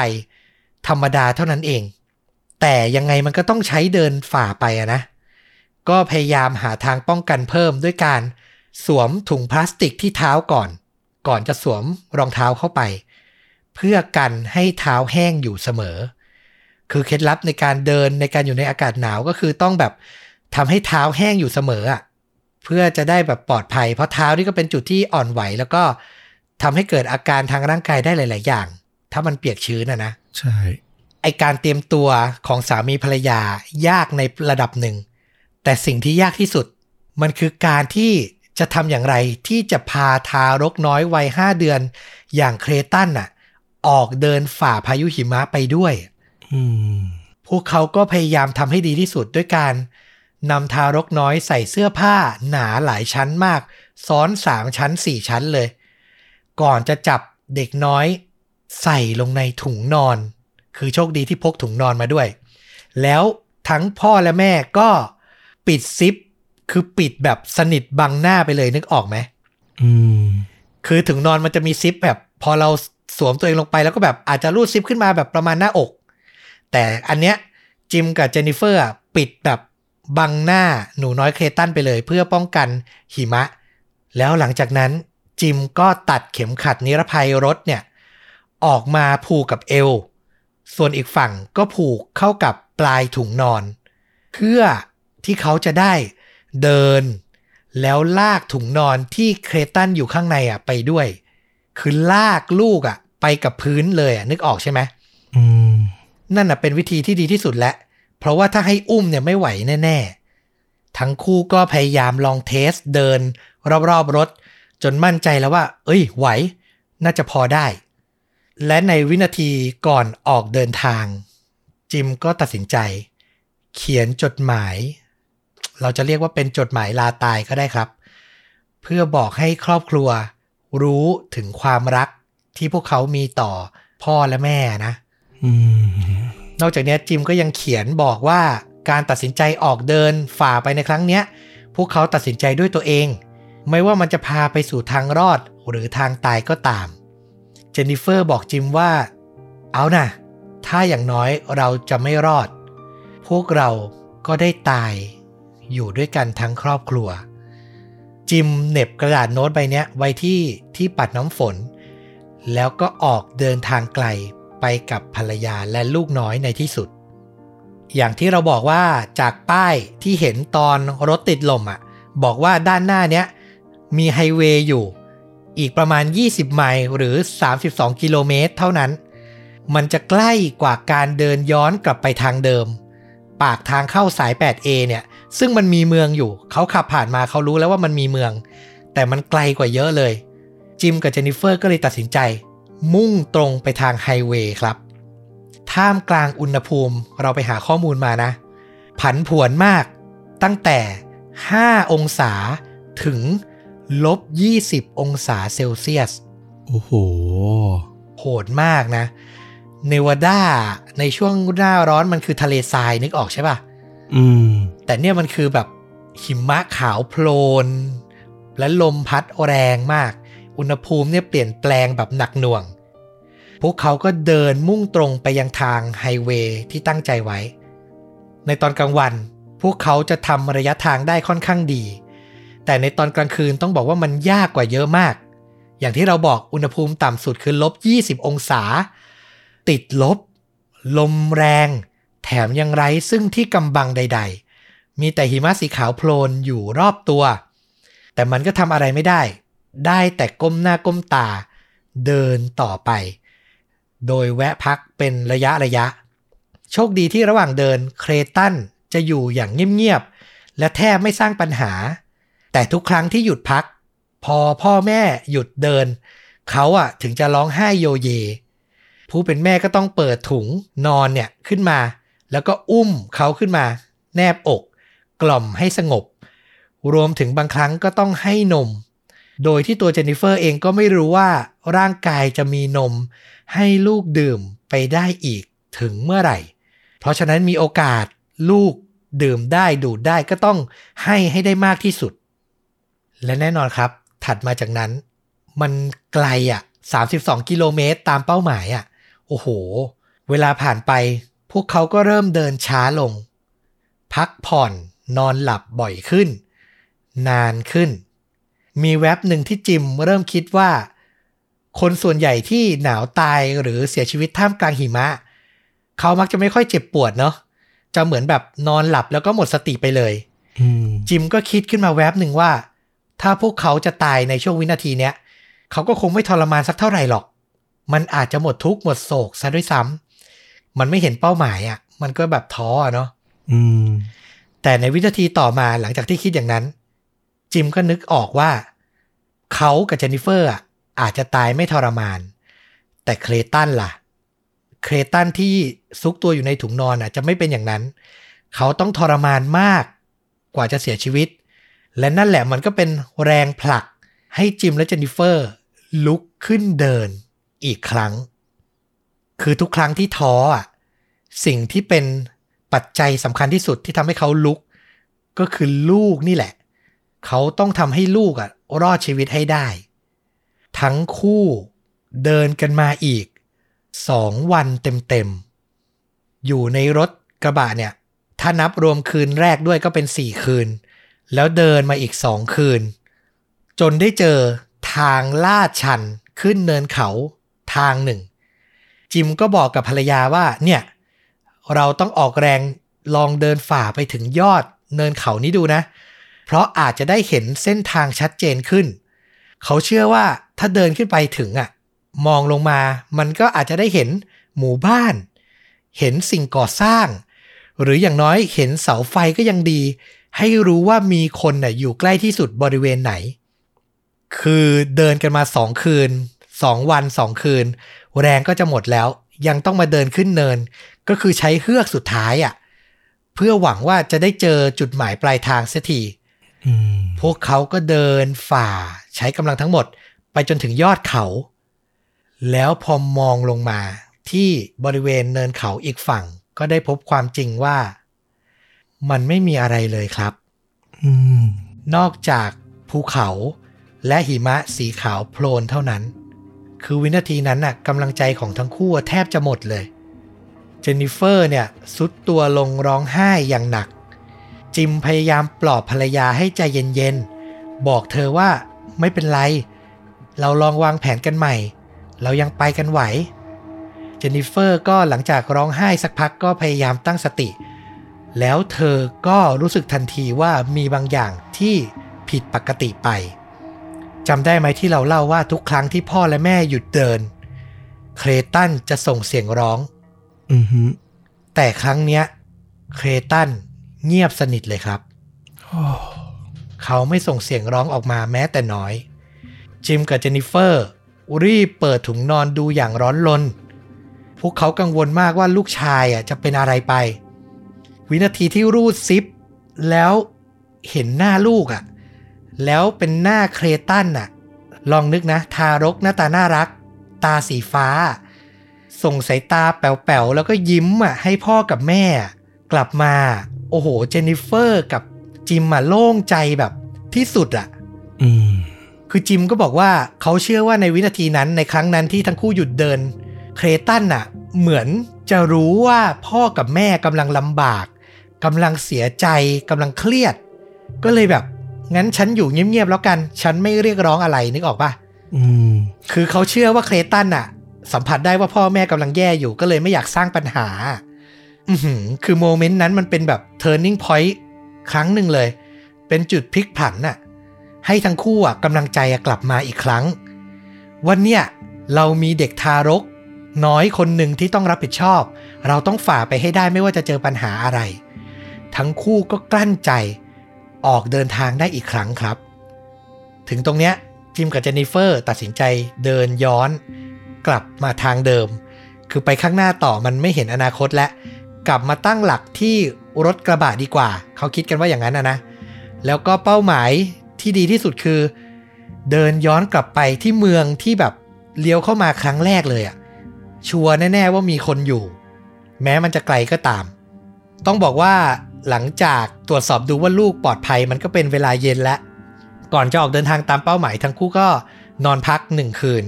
ธรรมดาเท่านั้นเอง แต่ยังไงมันก็ต้องใช้เดินฝ่าไปอะนะ ก็พยายามหาทางป้องกันเพิ่มด้วยการสวมถุงพลาสติกที่เท้าก่อน ก่อนจะสวมรองเท้าเข้าไป เพื่อกันให้เท้าแห้งอยู่เสมอ คือเคล็ดลับในการเดินในการอยู่ในอากาศหนาวก็คือต้องแบบทำให้เท้าแห้งอยู่เสมออะเพื่อจะได้แบบปลอดภัย เพราะเท้านี่ก็เป็นจุดที่อ่อนไหว แล้วก็ทำให้เกิดอาการทางร่างกายได้หลาย ๆ อย่าง ถ้ามันเปียกชื้นนะนะใช่ไอการเตรียมตัวของสามีภรรยายากในระดับหนึ่ง แต่สิ่งที่ยากที่สุด มันคือการที่จะทำอย่างไรที่จะพาทารกน้อยวัยห้าเดือน อย่างเครตันน่ะ ออกเดินฝ่าพายุหิมะไปด้วยอืม พวกเขาก็พยายามทำให้ดีที่สุดด้วยการนำทารกน้อยใส่เสื้อผ้าหนาหลายชั้นมาก ซ้อนสามชั้นสี่ชั้นเลย ก่อนจะจับเด็กน้อย ใส่ลงในถุงนอน คือโชคดีที่พกถุงนอนมาด้วย แล้วทั้งพ่อและแม่ก็ปิดซิป คือปิดแบบสนิทบังหน้าไปเลยนึกออกไหมอืม คือถุงนอนมันจะมีซิปแบบ พอเราสวมตัวเองลงไปแล้วก็แบบอาจจะรูดซิปขึ้นมาแบบประมาณหน้าอก แต่อันเนี้ยจิมกับเจนนิเฟอร์ปิดแบบบังหน้าหนูน้อยเคลตันไปเลยเพื่อป้องกันหิมะ แล้วหลังจากนั้นจิมก็ตัดเข็มขัดนิรภัยรถเนี่ยออกมาผูกกับเอว ส่วนอีกฝั่งก็ผูกเข้ากับปลายถุงนอน เพื่อที่เขาจะได้เดิน แล้วลากถุงนอนที่เครตันอยู่ข้างในอะไปด้วย คือลากลูกอะ ไปกับพื้นเลยอะนึกออกใช่ไหมอืม นั่นน่ะเป็นวิธีที่ดีที่สุดแล้วเพราะว่าถ้าให้อุ้มเนี่ยไม่ไหวแน่ ๆ ทั้งคู่ก็พยายามลองเทสเดิน รอบๆรถ จนมั่นใจแล้วว่า เอ้ย ไหว น่าจะพอได้ และในวินาทีก่อนออกเดินทาง จิมก็ตัดสินใจ เขียนจดหมาย เราจะเรียกว่าเป็นจดหมายลาตายก็ได้ครับ เพื่อบอกให้ครอบครัว รู้ถึงความรักที่พวกเขามีต่อพ่อและแม่นะ นอกจากนี้จิมก็ยังเขียนบอกว่าการตัดสินใจออกเดินฝ่าไปในครั้งเนี้ย พวกเขาตัดสินใจด้วยตัวเอง ไม่ว่ามันจะพาไปสู่ทางรอดหรือทางตายก็ตาม เจนนิเฟอร์บอกจิมว่า เอานะถ้าอย่างน้อยเราจะไม่รอด พวกเราก็ได้ตายอยู่ด้วยกันทั้งครอบครัว จิมเหน็บกระดาษโน้ตใบนี้ไว้ที่ที่ปัดน้ำฝน แล้วก็ออกเดินทางไกล ไปกับภรรยาและลูกน้อยในที่สุด อย่างที่เราบอกว่าจากป้ายที่เห็นตอนรถติดลมอะ บอกว่าด้านหน้าเนี้ยมีไฮเวย์อยู่ อีกประมาณ 20 ไมล์หรือ 32 กิโลเมตรเท่านั้น มันจะใกล้กว่าการเดินย้อนกลับไปทางเดิม ปากทางเข้าสาย 8A เนี่ยซึ่งมันมีเมืองอยู่ เขาขับผ่านมาเขารู้แล้วว่ามันมีเมือง แต่มันไกลกว่าเยอะเลย จิมกับเจนนิเฟอร์ก็เลยตัดสินใจ มุ่งตรงไปทางไฮเวย์ครับ ท่ามกลางอุณหภูมิเราไปหาข้อมูลมานะ ผันผวนมากตั้งแต่ 5 องศาถึงลบ 20 องศาเซลเซียส โอ้โห โหดมากนะ เนวาดาในช่วงหน้าร้อนมันคือทะเลทรายนึกออกใช่ปะอืม แต่เนี่ยมันคือแบบหิมะขาวโพลน และลมพัดแรงมาก อุณหภูมิเนี่ยเปลี่ยนแปลงแบบหนักหน่วง พวกเขาก็เดินมุ่งตรงไปยังทางไฮเวย์ที่ตั้งใจไว้ ในตอนกลางวัน พวกเขาจะทำระยะทางได้ค่อนข้างดี แต่ในตอนกลางคืนต้องบอกว่ามันยากกว่าเยอะมาก อย่างที่เราบอกอุณหภูมิต่ำสุดคือลบ 20 องศา ติดลบ ลมแรง แถมยังไร้ซึ่งที่กำบังใด ๆ มีแต่หิมะสีขาวโพลนอยู่รอบตัว แต่มันก็ทำอะไรไม่ได้ ได้แต่ก้มหน้าก้มตา เดินต่อไป โดยแวะพักเป็นระยะระยะ โชคดีที่ระหว่างเดินเครตันจะอยู่อย่างเงียบๆ และแทบไม่สร้างปัญหา แต่ทุกครั้งที่หยุดพัก พอพ่อแม่หยุดเดิน เขาอะถึงจะร้องไห้โยเย ผู้เป็นแม่ก็ต้องเปิดถุงนอนเนี่ยขึ้นมา แล้วก็อุ้มเขาขึ้นมา แนบอกกล่อมให้สงบ รวมถึงบางครั้งก็ต้องให้นม โดยที่ตัวเจนนิเฟอร์เองก็ไม่รู้ว่าร่างกายจะมีนม ให้ลูกดื่มไปได้อีกถึงเมื่อไหร่ เพราะฉะนั้นมีโอกาสลูกดื่มได้ดูดได้ก็ต้องให้ให้ได้มากที่สุด และแน่นอนครับ ถัดมาจากนั้น มันไกลอะ 32 กิโลเมตรตามเป้าหมายอะ โอ้โห เวลาผ่านไป พวกเขาก็เริ่มเดินช้าลง พักผ่อนนอนหลับบ่อยขึ้น นานขึ้น มีแว็บหนึ่งที่จิมเริ่มคิดว่า คนส่วนใหญ่ที่หนาวตายหรือเสียชีวิตท่ามกลางหิมะ เขามักจะไม่ค่อยเจ็บปวดเนาะจะเหมือนแบบนอนหลับแล้วก็หมดสติไปเลยอืมจิมก็คิดขึ้นมาแวบหนึ่งว่า ถ้าพวกเขาจะตายในช่วงวินาทีเนี้ยเขาก็คงไม่ทรมานสักเท่าไหร่หรอก มันอาจจะหมดทุกข์หมดโศกซะด้วยซ้ำมันไม่เห็นเป้าหมายอะ่ะ มันก็แบบท้ออะเนาะอืมแต่ในวินาทีต่อมาหลังจากที่คิดอย่างนั้น จิมก็นึกออกว่า เขากับเจนนิเฟอร์อะ อาจจะตายไม่ทรมาน แต่เคลตันล่ะ เคลตันที่ซุกตัวอยู่ในถุงนอนอะจะไม่เป็นอย่างนั้น เขาต้องทรมานมากกว่าจะเสียชีวิต และนั่นแหละมันก็เป็นแรงผลักให้จิมและเจนนิเฟอร์ ลุกขึ้นเดินอีกครั้ง คือทุกครั้งที่ท้ออะสิ่งที่เป็นปัจจัยสำคัญที่สุดที่ทำให้เขาลุก ก็คือลูกนี่แหละ เขาต้องทำให้ลูกอะรอดชีวิตให้ได้ ทั้งคู่เดินกันมาอีกสองวันเต็มๆ อยู่ในรถกระบะเนี่ย ถ้านับรวมคืนแรกด้วยก็เป็นสี่คืน แล้วเดินมาอีกสองคืน จนได้เจอทางลาดชันขึ้นเนินเขาทางหนึ่ง จิมก็บอกกับภรรยาว่าเนี่ย เราต้องออกแรงลองเดินฝ่าไปถึงยอดเนินเขานี้ดูนะ เพราะอาจจะได้เห็นเส้นทางชัดเจนขึ้น เขาเชื่อว่า ถ้าเดินขึ้นไปถึงอะ มองลงมา มันก็อาจจะได้เห็นหมู่บ้าน เห็นสิ่งก่อสร้าง หรืออย่างน้อยเห็นเสาไฟก็ยังดี ให้รู้ว่ามีคนน่ะอยู่ใกล้ที่สุดบริเวณไหน คือเดินกันมาสองคืนสองวันสองคืน แรงก็จะหมดแล้ว ยังต้องมาเดินขึ้นเนิน ก็คือใช้เฮือกสุดท้ายอะเพื่อหวังว่าจะได้เจอจุดหมายปลายทางเสียทีอืมพวกเขาก็เดินฝ่าใช้กำลังทั้งหมด ไปจนถึงยอดเขา แล้วพอมองลงมาที่บริเวณเนินเขาอีกฝั่ง ก็ได้พบความจริงว่า มันไม่มีอะไรเลยครับอืมนอกจากภูเขาและหิมะสีขาวโพลนเท่านั้น คือวินาทีนั้นน่ะกำลังใจของทั้งคู่แทบจะหมดเลย เจนนิเฟอร์เนี่ยสุดตัวลงร้องไห้อย่างหนัก จิมพยายามปลอบภรรยาให้ใจเย็นๆ บอกเธอว่าไม่เป็นไร เราลองวางแผนกันใหม่ เรายังไปกันไหว เจนนิเฟอร์ก็หลังจากร้องไห้สักพักก็พยายามตั้งสติ แล้วเธอก็รู้สึกทันทีว่ามีบางอย่างที่ผิดปกติไปจำได้ไหมที่เราเล่าว่าทุกครั้งที่พ่อและแม่หยุดเดิน เครตันจะส่งเสียงร้องอือฮึแต่ครั้งเนี้ย เครตันเงียบสนิทเลยครับโอ้เขาไม่ส่งเสียงร้องออกมาแม้แต่น้อย จิมกับเจนนิเฟอร์รีบเปิดถุงนอนดูอย่างร้อนรนพวกเขากังวลมากว่าลูกชายอะจะเป็นอะไรไป วินาทีที่รูดซิป แล้วเห็นหน้าลูกอะ แล้วเป็นหน้าเครตันอะ ลองนึกนะ ทารกหน้าตาน่ารัก ตาสีฟ้า ส่งสายตาแป๋วๆ แล้วก็ยิ้มอะให้พ่อกับแม่ กลับมา โอ้โห เจนนิเฟอร์กับจิมอะโล่งใจแบบที่สุดอะ อืม คือจิมก็บอกว่าเขาเชื่อว่าในวินาทีนั้นในครั้งนั้นที่ทั้งคู่หยุดเดิน เครตันน่ะเหมือนจะรู้ว่าพ่อกับแม่กำลังลำบากกำลังเสียใจกำลังเครียด ก็เลยแบบ งั้นฉันอยู่เงียบๆแล้วกัน ฉันไม่เรียกร้องอะไรนึกออกปะอืม คือเขาเชื่อว่าเครตันน่ะสัมผัสได้ว่าพ่อแม่กำลังแย่อยู่ก็เลยไม่อยากสร้างปัญหาอือหือคือโมเมนต์นั้นมันเป็นแบบ turning point ครั้งหนึ่งเลย เป็นจุดพลิกผันน่ะ ให้ทั้งคู่กำลังใจกลับมาอีกครั้ง วันเนี้ยเรามีเด็กทารก น้อยคนหนึ่งที่ต้องรับผิดชอบ เราต้องฝ่าไปให้ได้ไม่ว่าจะเจอปัญหาอะไร ทั้งคู่ก็กลั้นใจออกเดินทางได้อีกครั้งครับ ถึงตรงเนี้ยจิมกับเจนนิเฟอร์ตัดสินใจเดินย้อน กลับมาทางเดิม คือไปข้างหน้าต่อมันไม่เห็นอนาคตแล้วกลับมาตั้งหลักที่รถกระบะดีกว่า เขาคิดกันว่าอย่างนั้นนะนะ แล้วก็เป้าหมาย ที่ดีที่สุดคือ เดินย้อนกลับไปที่เมืองที่แบบเลี้ยวเข้ามาครั้งแรกเลยอะชัวร์แน่ๆว่ามีคนอยู่ แม้มันจะไกลก็ตาม ต้องบอกว่าหลังจากตรวจสอบดูว่าลูกปลอดภัยมันก็เป็นเวลาเย็นแล้ว ก่อนจะออกเดินทางตามเป้าหมายทั้งคู่ก็นอนพักหนึ่งคืน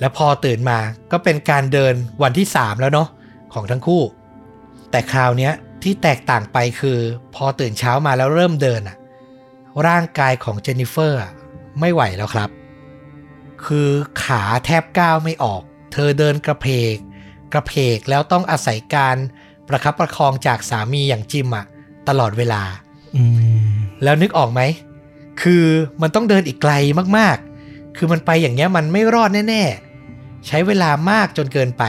แล้วพอตื่นมาก็เป็นการเดินวันที่ 3 แล้วเนาะของทั้งคู่ แต่คราวนี้ที่แตกต่างไปคือ พอตื่นเช้ามาแล้วเริ่มเดินอะ ร่างกายของเจนนิเฟอร์อะไม่ไหวแล้วครับ คือขาแทบก้าวไม่ออก เธอเดินกระเพก กระเพกแล้วต้องอาศัยการประคับประคองจากสามีอย่างจิมอะตลอดเวลาอืมแล้วนึกออกไหม คือมันต้องเดินอีกไกลมากๆ คือมันไปอย่างเงี้ยมันไม่รอดแน่ๆ ใช้เวลามากจนเกินไป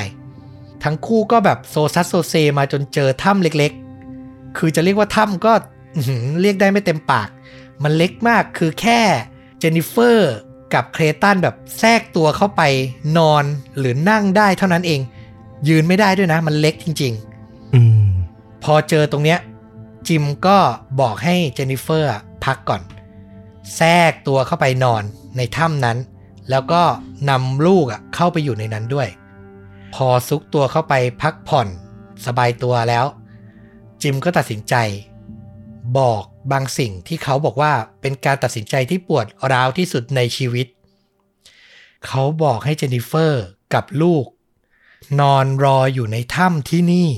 ทั้งคู่ก็แบบโซซัดโซเซมาจนเจอถ้ำเล็กๆ คือจะเรียกว่าถ้ำก็อื้อหือเรียกได้ไม่เต็มปาก มันเล็กมากคือแค่เจนนิเฟอร์กับเคลตันแบบแทรกตัวเข้าไปนอนหรือนั่งได้เท่านั้นเอง ยืนไม่ได้ด้วยนะ มันเล็กจริงๆอืมพอเจอตรงเนี้ย จิมก็บอกให้เจนนิเฟอร์พักก่อน แทรกตัวเข้าไปนอนในถ้ำนั้น แล้วก็นำลูกอะเข้าไปอยู่ในนั้นด้วย พอซุกตัวเข้าไปพักผ่อนสบายตัวแล้ว จิมก็ตัดสินใจ บอกบางสิ่งที่เขาบอกว่าเป็นการตัดสินใจที่ปวดร้าวที่สุดในชีวิต เขาบอกให้เจนนิเฟอร์กับลูก นอนรออยู่ในถ้ำที่นี่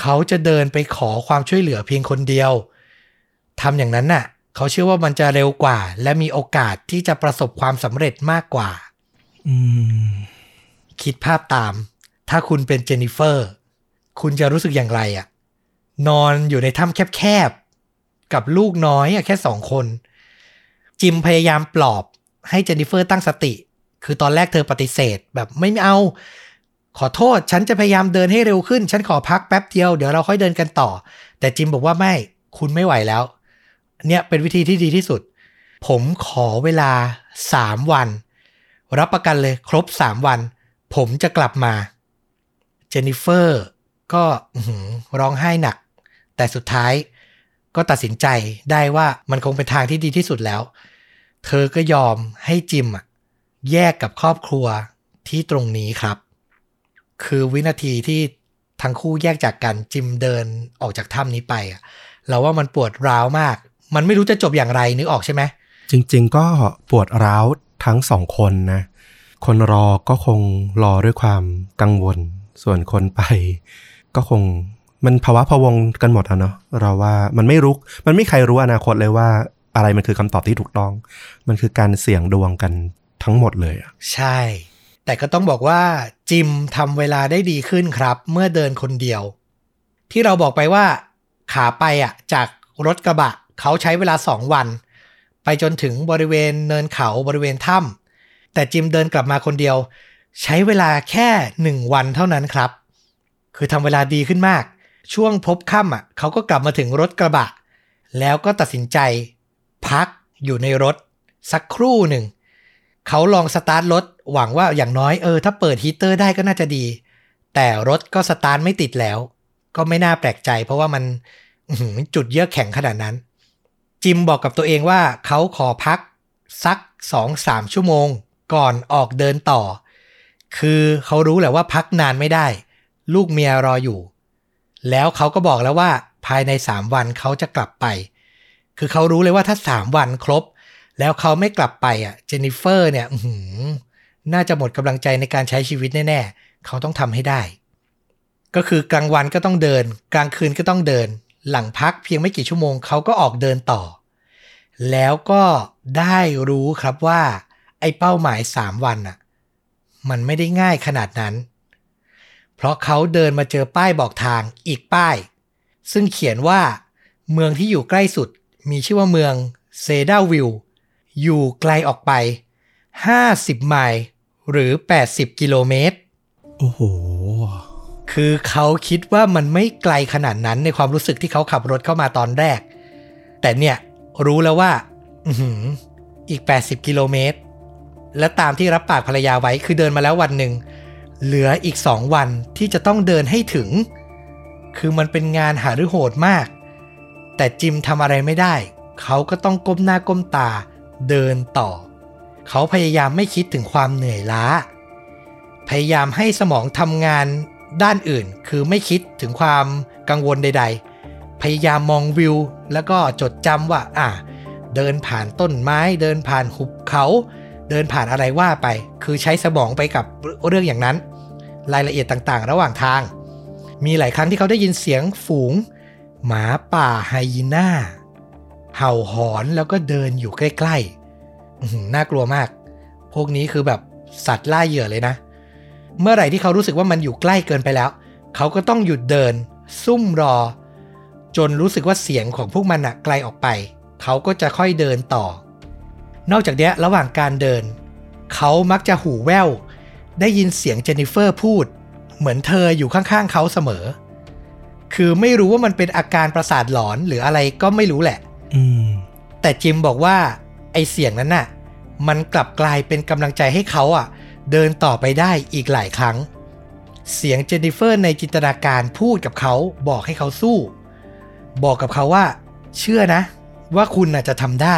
เขาจะเดินไปขอความช่วยเหลือเพียงคนเดียวทำอย่างนั้นน่ะ เขาเชื่อว่ามันจะเร็วกว่า และมีโอกาสที่จะประสบความสำเร็จมากกว่าอืมคิดภาพตาม ถ้าคุณเป็นเจนนิเฟอร์ คุณจะรู้สึกอย่างไรอะ นอนอยู่ในถ้ำแคบๆ กับลูกน้อยอะแค่สองคน จิมพยายามปลอบให้เจนนิเฟอร์ตั้งสติ คือตอนแรกเธอปฏิเสธแบบไม่เอา ขอโทษ ฉันจะพยายามเดินให้เร็วขึ้น ฉันขอพักแป๊บเดียว เดี๋ยวเราค่อยเดินกันต่อ แต่จิมบอกว่าไม่ คุณไม่ไหวแล้ว เนี่ยเป็นวิธีที่ดีที่สุด ผมขอเวลาสามวัน รับประกันเลยครบสามวัน ผมจะกลับมา เจนนิเฟอร์ก็ร้องไห้หนัก แต่สุดท้ายก็ตัดสินใจได้ว่ามันคงเป็นทางที่ดีที่สุดแล้ว เธอก็ยอมให้จิมแยกกับครอบครัวที่ตรงนี้ครับ คือวินาทีที่ทั้งคู่แยกจากกันจิมเดินออกจากถ้ำนี้ไปเราว่ามันปวดร้าวมาก มันไม่รู้จะจบอย่างไรนึกออกใช่ไหมจริง ๆ ก็ปวดร้าวทั้งสองคนนะ คนรอก็คงรอด้วยความกังวล ส่วนคนไป ก็คง มันภาวะพะวงกันหมดอะเนาะเราว่ามันไม่รู้มันไม่ใครรู้อนาคตเลยว่าอะไรมันคือคำตอบที่ถูกต้อง มันคือการเสี่ยงดวงกันทั้งหมดเลยอะใช่ แต่ก็ต้องบอกว่าจิมทำเวลาได้ดีขึ้นครับ เมื่อเดินคนเดียว ที่เราบอกไปว่าขาไปอะจากรถกระบะเขาใช้เวลาสองวัน ไปจนถึงบริเวณเนินเขาบริเวณถ้ำแต่จิมเดินกลับมาคนเดียว ใช้เวลาแค่หนึ่งวันเท่านั้นครับ คือทำเวลาดีขึ้นมาก ช่วงพบค่ำอะเขาก็กลับมาถึงรถกระบะ แล้วก็ตัดสินใจ พักอยู่ในรถ สักครู่หนึ่ง เขาลองสตาร์ทรถหวังว่าอย่างน้อยเออ ถ้าเปิดฮีเตอร์ได้ก็น่าจะดี แต่รถก็สตาร์ทไม่ติดแล้ว ก็ไม่น่าแปลกใจ เพราะว่ามันจุดเยือกแข็งขนาดนั้น จิมบอกกับตัวเองว่าเขาขอพักสักสองสามชั่วโมง ก่อนออกเดินต่อ คือเขารู้แหละว่าพักนานไม่ได้ ลูกเมียรออยู่ แล้วเขาก็บอกแล้วว่าภายในสามวันเขาจะกลับไป คือเขารู้เลยว่าถ้าสามวันครบ แล้วเขาไม่กลับไปอะเจนนิเฟอร์เนี่ยน่าจะหมดกำลังใจในการใช้ชีวิตแน่ๆ เขาต้องทำให้ได้ ก็คือกลางวันก็ต้องเดิน กลางคืนก็ต้องเดิน หลังพักเพียงไม่กี่ชั่วโมงเขาก็ออกเดินต่อ แล้วก็ได้รู้ครับว่า ไอ้เป้าหมายสามวันอะ มันไม่ได้ง่ายขนาดนั้น เพราะเขาเดินมาเจอป้ายบอกทางอีกป้าย ซึ่งเขียนว่า เมืองที่อยู่ใกล้สุด มีชื่อว่าเมืองเซดาวิลอยู่ไกลออกไป 50 ไมล์หรือ 80 กิโลเมตร โอ้โห คือเขาคิดว่ามันไม่ไกลขนาดนั้นในความรู้สึกที่เขาขับรถเข้ามาตอนแรก แต่เนี่ยรู้แล้วว่าอือหืออีก 80 กิโลเมตร และตามที่รับปากภรรยาไว้คือเดินมาแล้ววันหนึ่ง เหลืออีก 2 วันที่จะต้องเดินให้ถึง คือมันเป็นงานหารือโหดมาก แต่จิมทำอะไรไม่ได้ เขาก็ต้องก้มหน้าก้มตาเดินต่อ เขาพยายามไม่คิดถึงความเหนื่อยล้า พยายามให้สมองทำงานด้านอื่น คือไม่คิดถึงความกังวลใด ๆ พยายามมองวิว แล้วก็จดจำว่า อะเดินผ่านต้นไม้ เดินผ่านหุบเขา เดินผ่านอะไรว่าไป คือใช้สมองไปกับเรื่องอย่างนั้น รายละเอียดต่างๆ ระหว่างทาง มีหลายครั้งที่เขาได้ยินเสียงฝูง หมาป่าไฮยีน่า เห่าหอนแล้วก็เดินอยู่ใกล้ๆน่ากลัวมาก พวกนี้คือแบบสัตว์ล่าเหยื่อเลยนะ เมื่อไหร่ที่เขารู้สึกว่ามันอยู่ใกล้เกินไปแล้ว เขาก็ต้องหยุดเดิน ซุ่มรอ จนรู้สึกว่าเสียงของพวกมันอะไกลออกไป เขาก็จะค่อยเดินต่อ นอกจากเนี้ยระหว่างการเดิน เขามักจะหูแว่ว ได้ยินเสียงเจนนิเฟอร์พูด เหมือนเธออยู่ข้างๆเขาเสมอ คือไม่รู้ว่ามันเป็นอาการประสาทหลอนหรืออะไรก็ไม่รู้แหละอืมแต่จิมบอกว่าไอเสียงนั้นน่ะ มันกลับกลายเป็นกำลังใจให้เขาอะ เดินต่อไปได้อีกหลายครั้ง เสียงเจนนิเฟอร์ในจินตนาการพูดกับเขาบอกให้เขาสู้ บอกกับเขาว่า เชื่อนะ ว่าคุณน่ะจะทำได้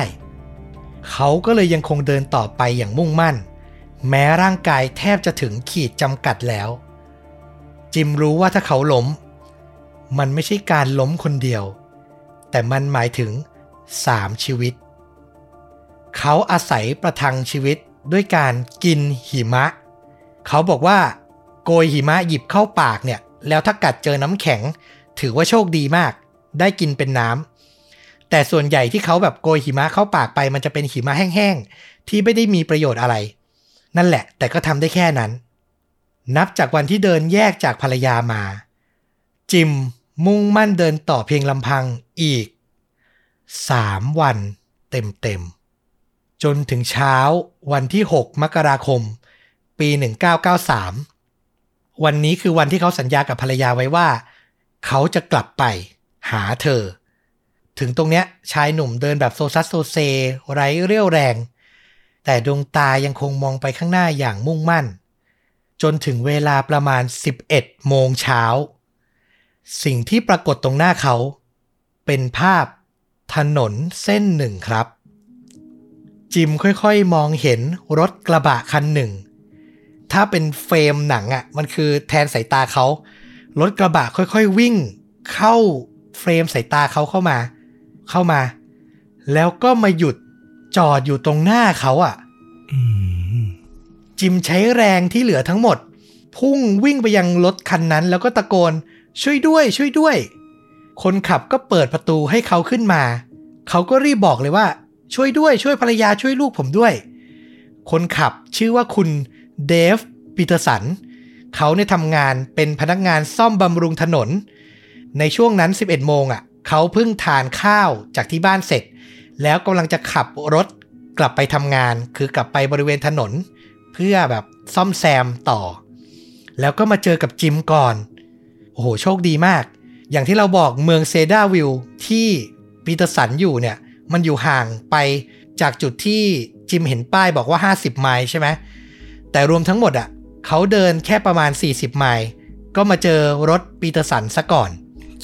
เขาก็เลยยังคงเดินต่อไปอย่างมุ่งมั่น แม้ร่างกายแทบจะถึงขีดจำกัดแล้ว จิมรู้ว่าถ้าเขาล้ม มันไม่ใช่การล้มคนเดียว แต่มันหมายถึง3ชีวิต เขาอาศัยประทังชีวิตด้วยการกินหิมะ เขาบอกว่า โกยหิมะหยิบเข้าปากเนี่ย แล้วถ้ากัดเจอน้ำแข็ง ถือว่าโชคดีมาก ได้กินเป็นน้ำ แต่ส่วนใหญ่ที่เขาแบบโกยหิมะเข้าปากไป มันจะเป็นหิมะแห้งๆ ที่ไม่ได้มีประโยชน์อะไร นั่นแหละ แต่ก็ทำได้แค่นั้น นับจากวันที่เดินแยกจากภรรยามา จิมมุ่งมั่นเดินต่อเพียงลำพังอีกสามวันเต็มๆ จนถึงเช้าวันที่ 6 มกราคม ปี 1993 วันนี้คือวันที่เขาสัญญากับภรรยาไว้ว่า เขาจะกลับไปหาเธอ ถึงตรงเนี้ยชายหนุ่มเดินแบบโซซัสโซเซ ไร้เรี่ยวแรง แต่ดวงตายังคงมองไปข้างหน้าอย่างมุ่งมั่น จนถึงเวลาประมาณ 11 โมงเช้า สิ่งที่ปรากฏตรงหน้าเขา เป็นภาพถนนเส้นหนึ่งครับ จิมค่อยๆมองเห็นรถกระบะคันหนึ่ง ถ้าเป็นเฟรมหนังอะ่ะ มันคือแทนสายตาเขา รถกระบะค่อยๆวิ่ง เข้าเฟรมสายตาเขาเข้ามา เข้ามา แล้วก็มาหยุดจอดอยู่ตรงหน้าเขาอะอืมจิมใช้แรงที่เหลือทั้งหมด พุ่งวิ่งไปยังรถคันนั้น แล้วก็ตะโกน ช่วยด้วย ช่วยด้วย คนขับก็เปิดประตูให้เขาขึ้นมา เขาก็รีบบอกเลยว่า ช่วยด้วยช่วยภรรยาช่วยลูกผมด้วย คนขับชื่อว่าคุณเดฟปีเตอร์สันเขาเนี่ยทำงานเป็นพนักงานซ่อมบำรุงถนน ในช่วงนั้น 11 โมงอะ เขาเพิ่งทานข้าวจากที่บ้านเสร็จ แล้วกำลังจะขับรถกลับไปทำงาน คือกลับไปบริเวณถนน เพื่อแบบซ่อมแซมต่อ แล้วก็มาเจอกับจิมก่อน โอ้โห โชคดีมาก อย่างที่เราบอกเมืองเซดาร์วิลล์ที่ปีเตอร์สันอยู่เนี่ย มันอยู่ห่างไปจากจุดที่จิมเห็นป้ายบอกว่า 50 ไมล์ใช่ไหม แต่รวมทั้งหมดอะ่ะเขาเดินแค่ประมาณ 40 ไมล์ ก็มาเจอรถปีเตอร์สันซะก่อน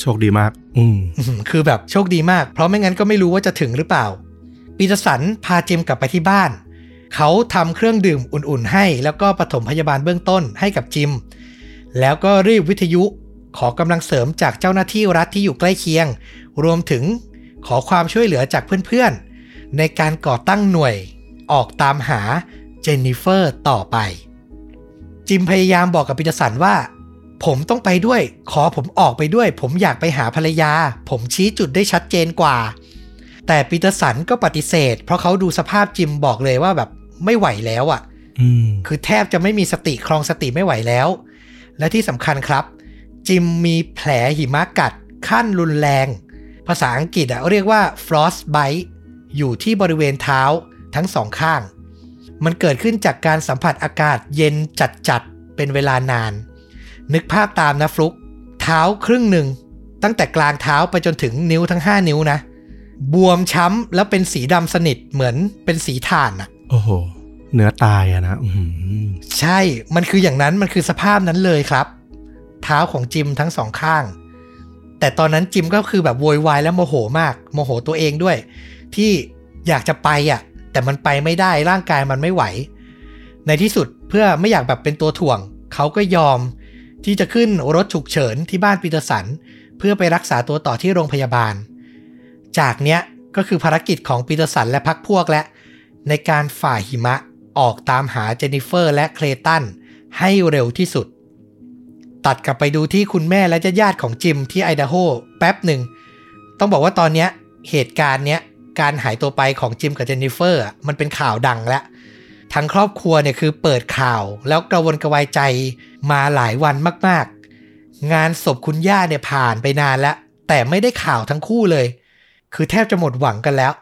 โชคดีมาก อืมอื้อหือคือแบบโชคดีมาก เพราะไม่งั้นก็ไม่รู้ว่าจะถึงหรือเปล่า ปีเตอร์สันพาจิมกลับไปที่บ้าน เขาทำเครื่องดื่มอุ่นๆให้ แล้วก็ปฐมพยาบาลเบื้องต้นให้กับจิม แล้วก็รีบวิทยุขอกำลังเสริมจากเจ้าหน้าที่รัฐที่อยู่ใกล้เคียง รวมถึงขอความช่วยเหลือจากเพื่อนๆ ในการก่อตั้งหน่วย ออกตามหาเจนนิเฟอร์ต่อไป จิมพยายามบอกกับปีเตอร์สันว่า ผมต้องไปด้วย ขอผมออกไปด้วย ผมอยากไปหาภรรยา ผมชี้จุดได้ชัดเจนกว่า แต่ปีเตอร์สันก็ปฏิเสธ เพราะเขาดูสภาพจิมบอกเลยว่าแบบไม่ไหวแล้วอะ่ะอืมคือแทบจะไม่มีสติครองสติไม่ไหวแล้ว และที่สำคัญครับ จิมมีแผลหิมะกัดขั้นรุนแรง ภาษาอังกฤษอะเรียกว่า frostbite อยู่ที่บริเวณเท้าทั้งสองข้าง มันเกิดขึ้นจากการสัมผัสอากาศเย็นจัดๆ เป็นเวลานาน นึกภาพตามนะฟลุกเท้าครึ่งหนึ่ง ตั้งแต่กลางเท้าไปจนถึงนิ้วทั้ง 5 นิ้วนะ บวมช้ำแล้วเป็นสีดำสนิทเหมือนเป็นสีถ่านอะโอ้โห เนื้อตายอะนะอืมใช่มันคืออย่างนั้นมันคือสภาพนั้นเลยครับ เท้าของจิมทั้งสองข้าง แต่ตอนนั้นจิมก็คือแบบโวยวายและโมโหมาก โมโหตัวเองด้วย ที่อยากจะไปอะแต่มันไปไม่ได้ร่างกายมันไม่ไหว ในที่สุดเพื่อไม่อยากแบบเป็นตัวถ่วง เขาก็ยอม ที่จะขึ้นรถฉุกเฉินที่บ้านปีเตอร์สัน เพื่อไปรักษาตัวต่อที่โรงพยาบาล จากเนี้ยก็คือภารกิจของปีเตอร์สันและพรรคพวกละ ในการฝ่าหิมะออกตามหาเจนนิเฟอร์และเคลตันให้เร็วที่สุด ตัดกลับไปดูที่คุณแม่และญาติของจิมที่ไอดาโฮแป๊บหนึ่ง ต้องบอกว่าตอนเนี้ยเหตุการณ์เนี้ยการหายตัวไปของจิมกับเจนนิเฟอร์มันเป็นข่าวดังแล้วทั้งครอบครัวเนี่ยคือเปิดข่าวแล้วกระวนกระวายใจ มาหลายวันมากๆ งานศพคุณย่าเนี่ยผ่านไปนานแล้ว แต่ไม่ได้ข่าวทั้งคู่เลย คือแทบจะหมดหวังกันแล้ว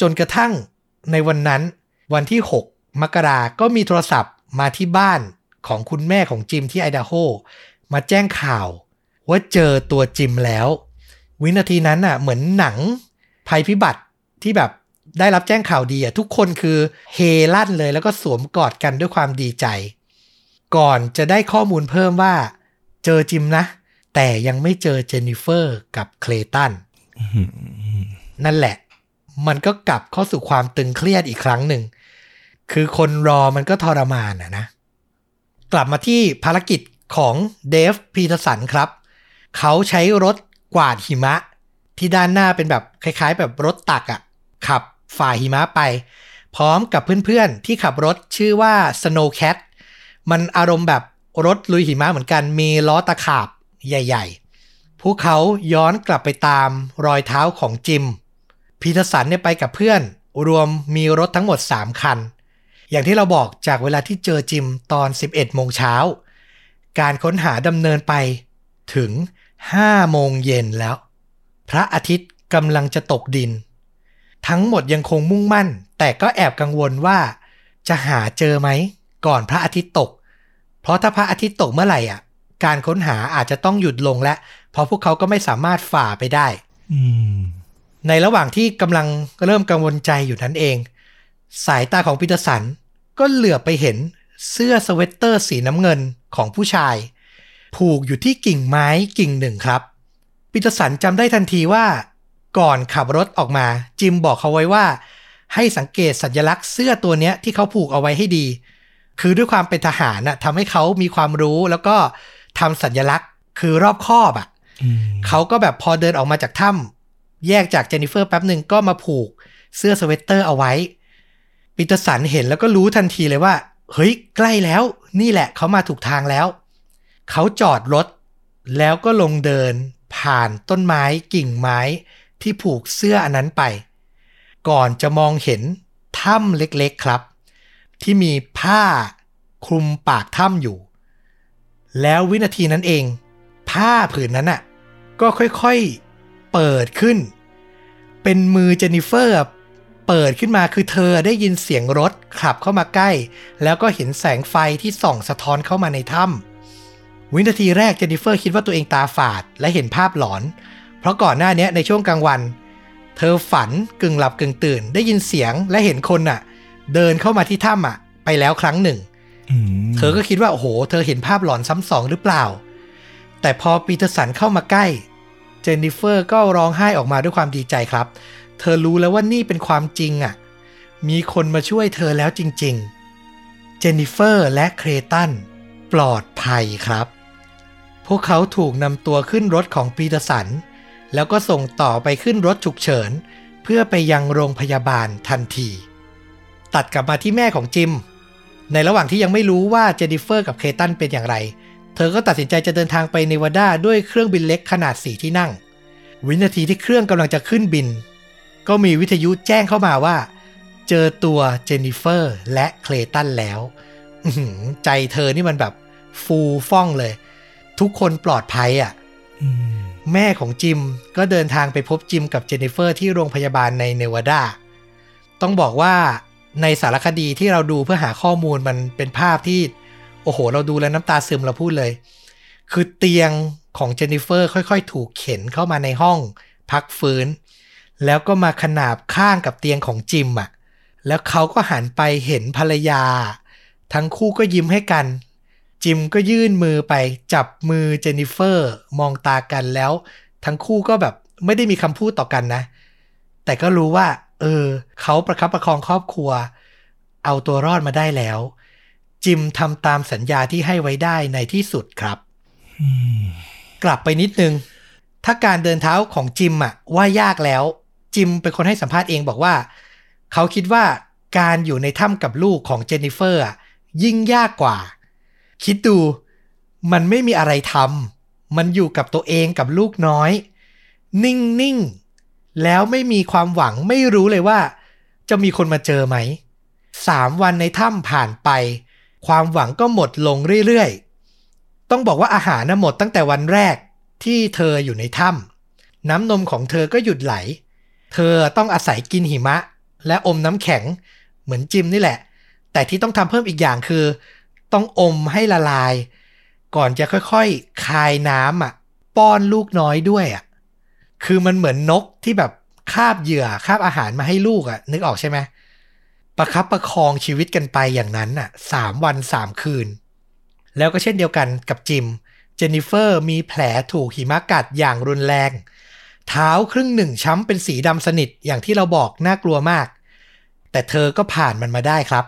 จนกระทั่งในวันนั้น วันที่ 6 มกราก็มีโทรศัพท์มาที่บ้านของคุณแม่ของจิมที่ไอดาโฮมาแจ้งข่าว ว่าเจอตัวจิมแล้ว วินาทีนั้นน่ะเหมือนหนังภัยพิบัติที่แบบได้รับแจ้งข่าวดีอะทุกคนคือเฮลั่นเลยแล้วก็สวมกอดกันด้วยความดีใจ ก่อนจะได้ข้อมูลเพิ่มว่าเจอจิมนะ แต่ยังไม่เจอเจนนิเฟอร์กับเคลตันนั่นแหละ มันก็กลับเข้าสู่ความตึงเครียดอีกครั้งหนึ่ง คือคนรอมันก็ทรมานอะนะ กลับมาที่ภารกิจของเดฟพีทสันครับ เขาใช้รถกวาดหิมะ ที่ด้านหน้าเป็นแบบคล้ายๆ แบบรถตักอะขับฝ่าหิมะไป พร้อมกับเพื่อนๆที่ขับรถชื่อว่า Snow Cat มันอารมณ์แบบรถลุยหิมะเหมือนกัน มีล้อตะขาบใหญ่ ๆ พวกเขาย้อนกลับไปตามรอยเท้าของจิม พีทสันเนี่ยไปกับเพื่อน รวมมีรถทั้งหมด 3 คัน อย่างที่เราบอกจากเวลาที่เจอจิมตอน 11 โมงเช้า การค้นหาดำเนินไปถึง 5 โมงเย็นแล้ว พระอาทิตย์กำลังจะตกดิน ทั้งหมดยังคงมุ่งมั่น แต่ก็แอบกังวลว่าจะหาเจอไหม ก่อนพระอาทิตย์ตก เพราะถ้าพระอาทิตย์ตกเมื่อไหร่อะ การค้นหาอาจจะต้องหยุดลงละ เพราะพวกเขาก็ไม่สามารถฝ่าไปได้อืมในระหว่างที่กำลังเริ่มกังวลใจอยู่นั้นเอง สายตาของปีเตอร์สันก็เหลือบไปเห็นเสื้อสเวตเตอร์สีน้ำเงินของผู้ชาย ผูกอยู่ที่กิ่งไม้กิ่งหนึ่งครับปีเตอร์สันจำได้ทันทีว่า ก่อนขับรถออกมา จิมบอกเขาไว้ว่า ให้สังเกตสัญลักษณ์เสื้อตัวเนี้ยที่เขาผูกเอาไว้ให้ดี คือด้วยความเป็นทหารน่ะทำให้เขามีความรู้แล้วก็ทำสัญลักษณ์คือรอบคอบอะอืมเขาก็แบบพอเดินออกมาจากถ้ำแยกจากเจนนิเฟอร์แป๊บหนึ่งก็มาผูกเสื้อสเวตเตอร์เอาไว้ปีเตอร์สันเห็นแล้วก็รู้ทันทีเลยว่า เฮ้ย ใกล้แล้ว นี่แหละเขามาถูกทางแล้ว เขาจอดรถ แล้วก็ลงเดิน ผ่านต้นไม้กิ่งไม้ที่ผูกเสื้ออันนั้นไป ก่อนจะมองเห็นถ้ำเล็กๆครับ ที่มีผ้าคลุมปากถ้ำอยู่ แล้ววินาทีนั้นเอง ผ้าผืนนั้นอะ ก็ค่อยๆเปิดขึ้น เป็นมือเจนนิเฟอร์เปิดขึ้นมาคือเธอได้ยินเสียงรถขับเข้ามาใกล้ แล้วก็เห็นแสงไฟที่ส่องสะท้อนเข้ามาในถ้ำวินาทีแรกเจนนิเฟอร์คิดว่าตัวเองตาฝาดและเห็นภาพหลอน เพราะก่อนหน้านี้ในช่วงกลางวัน เธอฝันกึ่งหลับกึ่งตื่น ได้ยินเสียงและเห็นคนน่ะ เดินเข้ามาที่ถ้ำอะ ไปแล้วครั้งหนึ่งอืมเธอก็คิดว่าโอ้โห เธอเห็นภาพหลอนซ้ำสองหรือเปล่า แต่พอปีเตอร์สันเข้ามาใกล้ เจนนิเฟอร์ก็ร้องไห้ออกมาด้วยความดีใจครับ เธอรู้แล้วว่านี่เป็นความจริงอะ มีคนมาช่วยเธอแล้วจริง ๆ เจนนิเฟอร์และเคลตันปลอดภัยครับ พวกเขาถูกนำตัวขึ้นรถของปีเตอร์สัน แล้วก็ส่งต่อไปขึ้นรถฉุกเฉิน เพื่อไปยังโรงพยาบาลทันที ตัดกลับมาที่แม่ของจิม ในระหว่างที่ยังไม่รู้ว่าเจนนิเฟอร์กับเคลตันเป็นอย่างไร เธอก็ตัดสินใจจะเดินทางไปเนวาดาด้วยเครื่องบินเล็กขนาดสี่ที่นั่ง วินาทีที่เครื่องกำลังจะขึ้นบิน ก็มีวิทยุแจ้งเข้ามาว่า เจอตัวเจนนิเฟอร์และเคลตันแล้วอื้อหือใจเธอนี่มันแบบฟูฟ่องเลย ทุกคนปลอดภัยอะอืมแม่ของจิมก็เดินทางไปพบจิมกับเจนนิเฟอร์ที่โรงพยาบาลในเนวาดา ต้องบอกว่า ในสารคดีที่เราดูเพื่อหาข้อมูลมันเป็นภาพที่ โอ้โห เราดูแล้วน้ำตาซึมเราพูดเลย คือเตียงของเจนนิเฟอร์ค่อยๆ ถูกเข็นเข้ามาในห้อง พักฟื้น แล้วก็มาขนาบข้างกับเตียงของจิมอะ แล้วเขาก็หันไปเห็นภรรยา ทั้งคู่ก็ยิ้มให้กัน จิมก็ยื่นมือไปจับมือเจนนิเฟอร์มองตากันแล้ว ทั้งคู่ก็แบบไม่ได้มีคำพูดต่อกันนะ แต่ก็รู้ว่า เออ เขาประคับประคองครอบครัว เอาตัวรอดมาได้แล้ว จิมทำตามสัญญาที่ให้ไว้ได้ในที่สุดครับ กลับไปนิดนึง ถ้าการเดินเท้าของจิมอะว่ายากแล้ว จิมเป็นคนให้สัมภาษณ์เองบอกว่า เขาคิดว่าการอยู่ในถ้ำกับลูกของเจนนิเฟอร์อะยิ่งยากกว่า คิดดูมันไม่มีอะไรทำมันอยู่กับตัวเองกับลูกน้อย นิ่งๆ แล้วไม่มีความหวังไม่รู้เลยว่า จะมีคนมาเจอไหมสามวันในถ้ำผ่านไป ความหวังก็หมดลงเรื่อยๆ ต้องบอกว่าอาหารน่ะหมดตั้งแต่วันแรกที่เธออยู่ในถ้ำน้ำนมของเธอก็หยุดไหล เธอต้องอาศัยกินหิมะ และอมน้ำแข็งเหมือนจิมนี่แหละ แต่ที่ต้องทำเพิ่มอีกอย่างคือ ต้องอมให้ละลาย ก่อนจะค่อยๆ คายน้ำอะ ป้อนลูกน้อยด้วยอะ คือมันเหมือนนกที่แบบคาบเหยื่อคาบอาหารมาให้ลูกอะ นึกออกใช่ไหมประคับประคองชีวิตกันไปอย่างนั้นอะสามวันสามคืน แล้วก็เช่นเดียวกันกับจิม เจนนิเฟอร์มีแผลถูกหิมะกัดอย่างรุนแรง เท้าครึ่งหนึ่งช้ำเป็นสีดำสนิทอย่างที่เราบอกน่ากลัวมาก แต่เธอก็ผ่านมันมาได้ครับ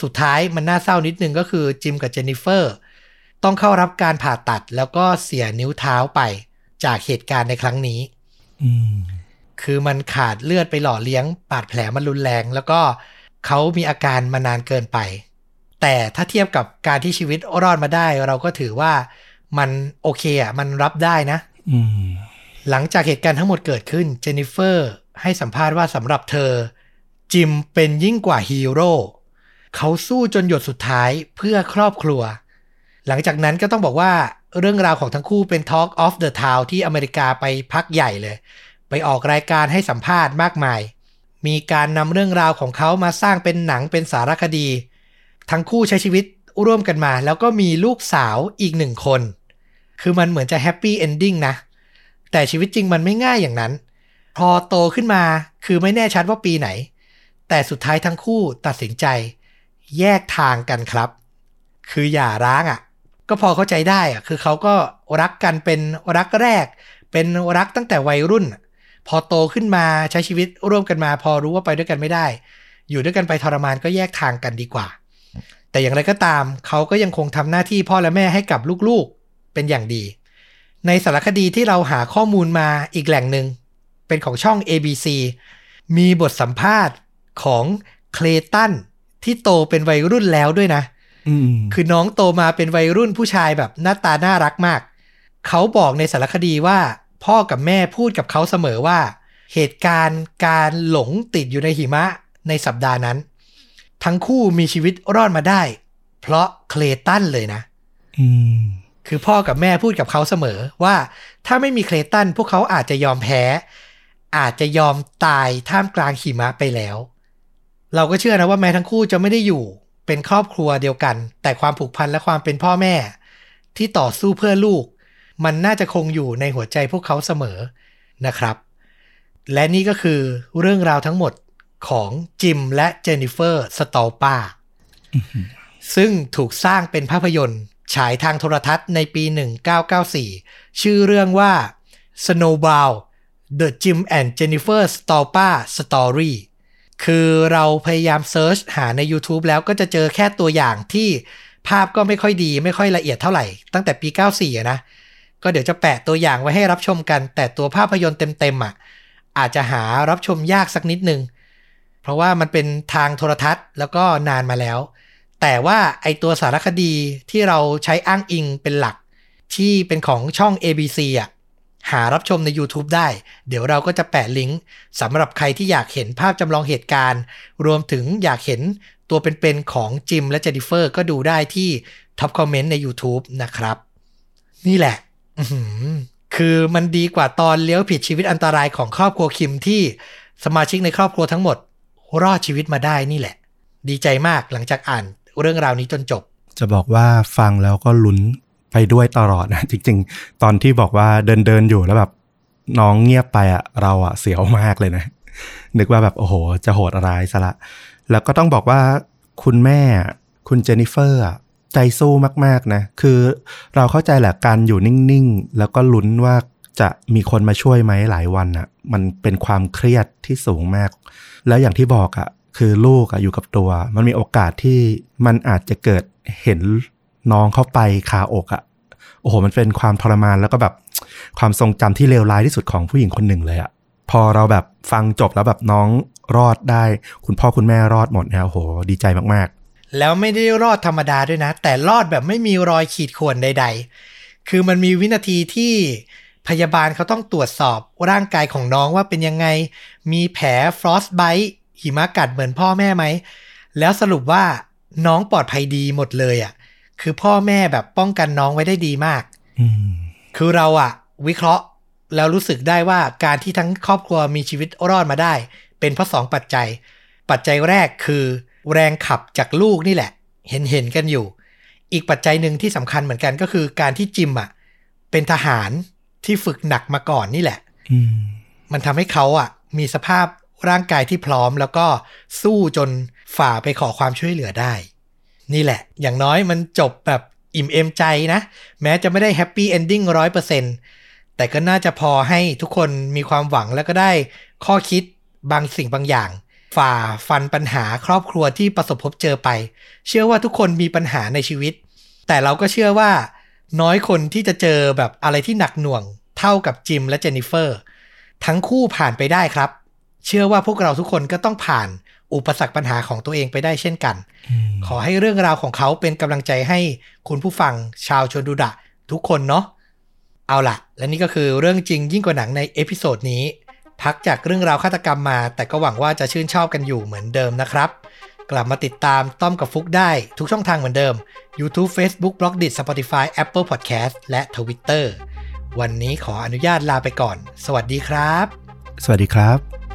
สุดท้ายมันน่าเศร้านิดนึงก็คือจิมกับเจนนิเฟอร์ต้องเข้ารับการผ่าตัดแล้วก็เสียนิ้วเท้าไปจากเหตุการณ์ในครั้งนี้ คือมันขาดเลือดไปหล่อเลี้ยงบาดแผลมันรุนแรง แล้วก็เขามีอาการมานานเกินไป แต่ถ้าเทียบกับการที่ชีวิตรอดมาได้ เราก็ถือว่ามันโอเคอะมันรับได้นะอืมหลังจากเหตุการณ์ทั้งหมดเกิดขึ้นเจนนิเฟอร์ให้สัมภาษณ์ว่าสำหรับเธอ จิมเป็นยิ่งกว่าฮีโร่เขาสู้จนหยดสุดท้ายเพื่อครอบครัว หลังจากนั้นก็ต้องบอกว่า เรื่องราวของทั้งคู่เป็น Talk of the Town ที่อเมริกาไปพักใหญ่เลย ไปออกรายการให้สัมภาษณ์มากมาย มีการนำเรื่องราวของเขามาสร้างเป็นหนังเป็นสารคดี ทั้งคู่ใช้ชีวิตร่วมกันมา แล้วก็มีลูกสาวอีกหนึ่งคน คือมันเหมือนจะแฮปปี้เอนดิ้งนะ แต่ชีวิตจริงมันไม่ง่ายอย่างนั้น พอโตขึ้นมาคือไม่แน่ชัดว่าปีไหน แต่สุดท้ายทั้งคู่ตัดสินใจ แยกทางกันครับ คืออย่าร้างอะ่ะ ก็พอเข้าใจได้อะคือเขาก็รักกันเป็นรักแรก เป็นรักตั้งแต่วัยรุ่น พอโตขึ้นมาใช้ชีวิตร่วมกันมา พอรู้ว่าไปด้วยกันไม่ได้ อยู่ด้วยกันไปทรมานก็แยกทางกันดีกว่า แต่อย่างไรก็ตามเขาก็ยังคงทำหน้าที่พ่อและแม่ให้กับลูกๆเป็นอย่างดี ในสารคดีที่เราหาข้อมูลมาอีกแหล่งหนึ่งเป็นของช่อง ABC มีบทสัมภาษณ์ของเคลตันที่โตเป็นวัยรุ่นแล้วด้วยนะ คือน้องโตมาเป็นวัยรุ่นผู้ชายแบบหน้าตาน่ารักมาก เขาบอกในสารคดีว่าพ่อกับแม่พูดกับเขาเสมอว่า เหตุการณ์การหลงติดอยู่ในหิมะในสัปดาห์นั้น ทั้งคู่มีชีวิตรอดมาได้ เพราะเคลตันเลยนะอืมคือพ่อกับแม่พูดกับเขาเสมอว่า ถ้าไม่มีเคลตันพวกเขาอาจจะยอมแพ้ อาจจะยอมตายท่ามกลางหิมะไปแล้ว เราก็เชื่อนะว่าแม้ทั้งคู่จะไม่ได้อยู่ เป็นครอบครัวเดียวกัน แต่ความผูกพันและความเป็นพ่อแม่ ที่ต่อสู้เพื่อลูก มันน่าจะคงอยู่ในหัวใจพวกเขาเสมอนะครับ และนี่ก็คือเรื่องราวทั้งหมดของจิมและเจนนิเฟอร์สตอลปาซึ่งถูกสร้างเป็นภาพยนตร์ ฉายทางโทรทัศน์ในปี 1994 ชื่อเรื่องว่า Snowbound The Jim and Jennifer Stolpa Story คือเราพยายาม search หาใน YouTube แล้วก็จะเจอแค่ตัวอย่างที่ภาพก็ไม่ค่อยดีไม่ค่อยละเอียดเท่าไหร่ ตั้งแต่ปี 94 นะ ก็เดี๋ยวจะแปะตัวอย่างไว้ให้รับชมกัน แต่ตัวภาพยนตร์เต็มๆอะอาจจะหารับชมยากสักนิดนึง เพราะว่ามันเป็นทางโทรทัศน์แล้วก็นานมาแล้ว แต่ว่าไอตัวสารคดีที่เราใช้อ้างอิงเป็นหลัก ที่เป็นของช่อง ABC อะ หารับชมใน YouTube ได้ เดี๋ยวเราก็จะแปะลิงก์สำหรับใครที่อยากเห็นภาพจำลองเหตุการณ์ รวมถึงอยากเห็นตัวเป็นๆของจิมและเจนิเฟอร์ก็ดูได้ที่ท็อปคอมเมนต์ใน YouTube นะครับ นี่แหละคือมันดีกว่าตอนเลี้ยวผิดชีวิตอันตรายของครอบครัวคิมที่สมาชิกในครอบครัวทั้งหมด รอดชีวิตมาได้นี่แหละ ดีใจมากหลังจากอ่านเรื่องราวนี้จนจบ จะบอกว่าฟังแล้วก็ลุ้น ไปด้วยตลอดนะจริง ๆ ตอนที่บอกว่าเดินเดินๆอยู่แล้วแบบน้องเงียบไปอะเราอะเสียวมากเลยนะ นึกว่าแบบโอ้โห จะโหดร้ายซะละ แล้วก็ต้องบอกว่าคุณแม่คุณเจนิเฟอร์ใจสู้มากๆนะ คือเราเข้าใจแหละการอยู่นิ่ง ๆ แล้วก็ลุ้นว่าจะมีคนมาช่วยไหมหลายวันอะ่ะมันเป็นความเครียดที่สูงมาก แล้วอย่างที่บอกอะคือลูกอะอยู่กับตัว มันมีโอกาสที่มันอาจจะเกิดเห็น น้องเข้าไปคาอกอะ่ะโอ้โหมันเป็นความทรมานแล้วก็แบบความทรงจำที่เลวร้ายที่สุดของผู้หญิงคนหนึ่งเลยอะ่ะพอเราแบบฟังจบแล้วแบบน้องรอดได้ คุณพ่อคุณแม่รอดหมดเนี่ยโอ้โห ดีใจมากๆ แล้วไม่ได้รอดธรรมดาด้วยนะ แต่รอดแบบไม่มีรอยขีดข่วนใด ๆ คือมันมีวินาทีที่พยาบาลเขาต้องตรวจสอบร่างกายของน้องว่าเป็นยังไง มีแผลฟรอสไบต์หิมะกัดเหมือนพ่อแม่ไหม แล้วสรุปว่าน้องปลอดภัยดีหมดเลยอะ่ะ คือพ่อแม่แบบป้องกันน้องไว้ได้ดีมากคือเราอะวิเคราะห์แล้วรู้สึกได้ว่าการที่ทั้งครอบครัวมีชีวิตรอดมาได้ เป็นเพราะสองปัจจัย ปัจจัยแรกคือ แรงขับจากลูกนี่แหละ เห็นเห็นกันอยู่ อีกปัจจัยหนึ่งที่สำคัญเหมือนกันก็คือการที่จิมอะเป็นทหารที่ฝึกหนักมาก่อนนี่แหละมันทำให้เขาอะมีสภาพร่างกายที่พร้อมแล้วก็สู้จนฝ่าไปขอความช่วยเหลือได้ นี่แหละ อย่างน้อยมันจบแบบอิ่มเอมใจนะ แม้จะไม่ได้ happy ending ร้อยเปอร์เซ็นต์แต่ก็น่าจะพอให้ทุกคนมีความหวังแล้วก็ได้ข้อคิดบางสิ่งบางอย่าง ฝ่าฟันปัญหาครอบครัวที่ประสบพบเจอไป เชื่อว่าทุกคนมีปัญหาในชีวิต แต่เราก็เชื่อว่า น้อยคนที่จะเจอแบบอะไรที่หนักหน่วง เท่ากับจิมและเจนนิเฟอร์ ทั้งคู่ผ่านไปได้ครับ เชื่อว่าพวกเราทุกคนก็ต้องผ่าน อุปสรรคปัญหาของตัวเองไปได้เช่นกัน ขอให้เรื่องราวของเขาเป็นกำลังใจให้คุณผู้ฟังชาวชนดูดะ ทุกคนเนาะเอาล่ะและนี่ก็คือเรื่องจริงยิ่งกว่าหนังใน episode นี้ พักจากเรื่องราวฆาตกรรมมา แต่ก็หวังว่าจะชื่นชอบกันอยู่เหมือนเดิมนะครับ กลับมาติดตามต้อมกับฟุกได้ทุกช่องทางเหมือนเดิม YouTube Facebook b l o g d i t Spotify Apple Podcast และ Twitter วันนี้ขออนุญาตลาไปก่อน สวัสดีครับ สวัสดีครับ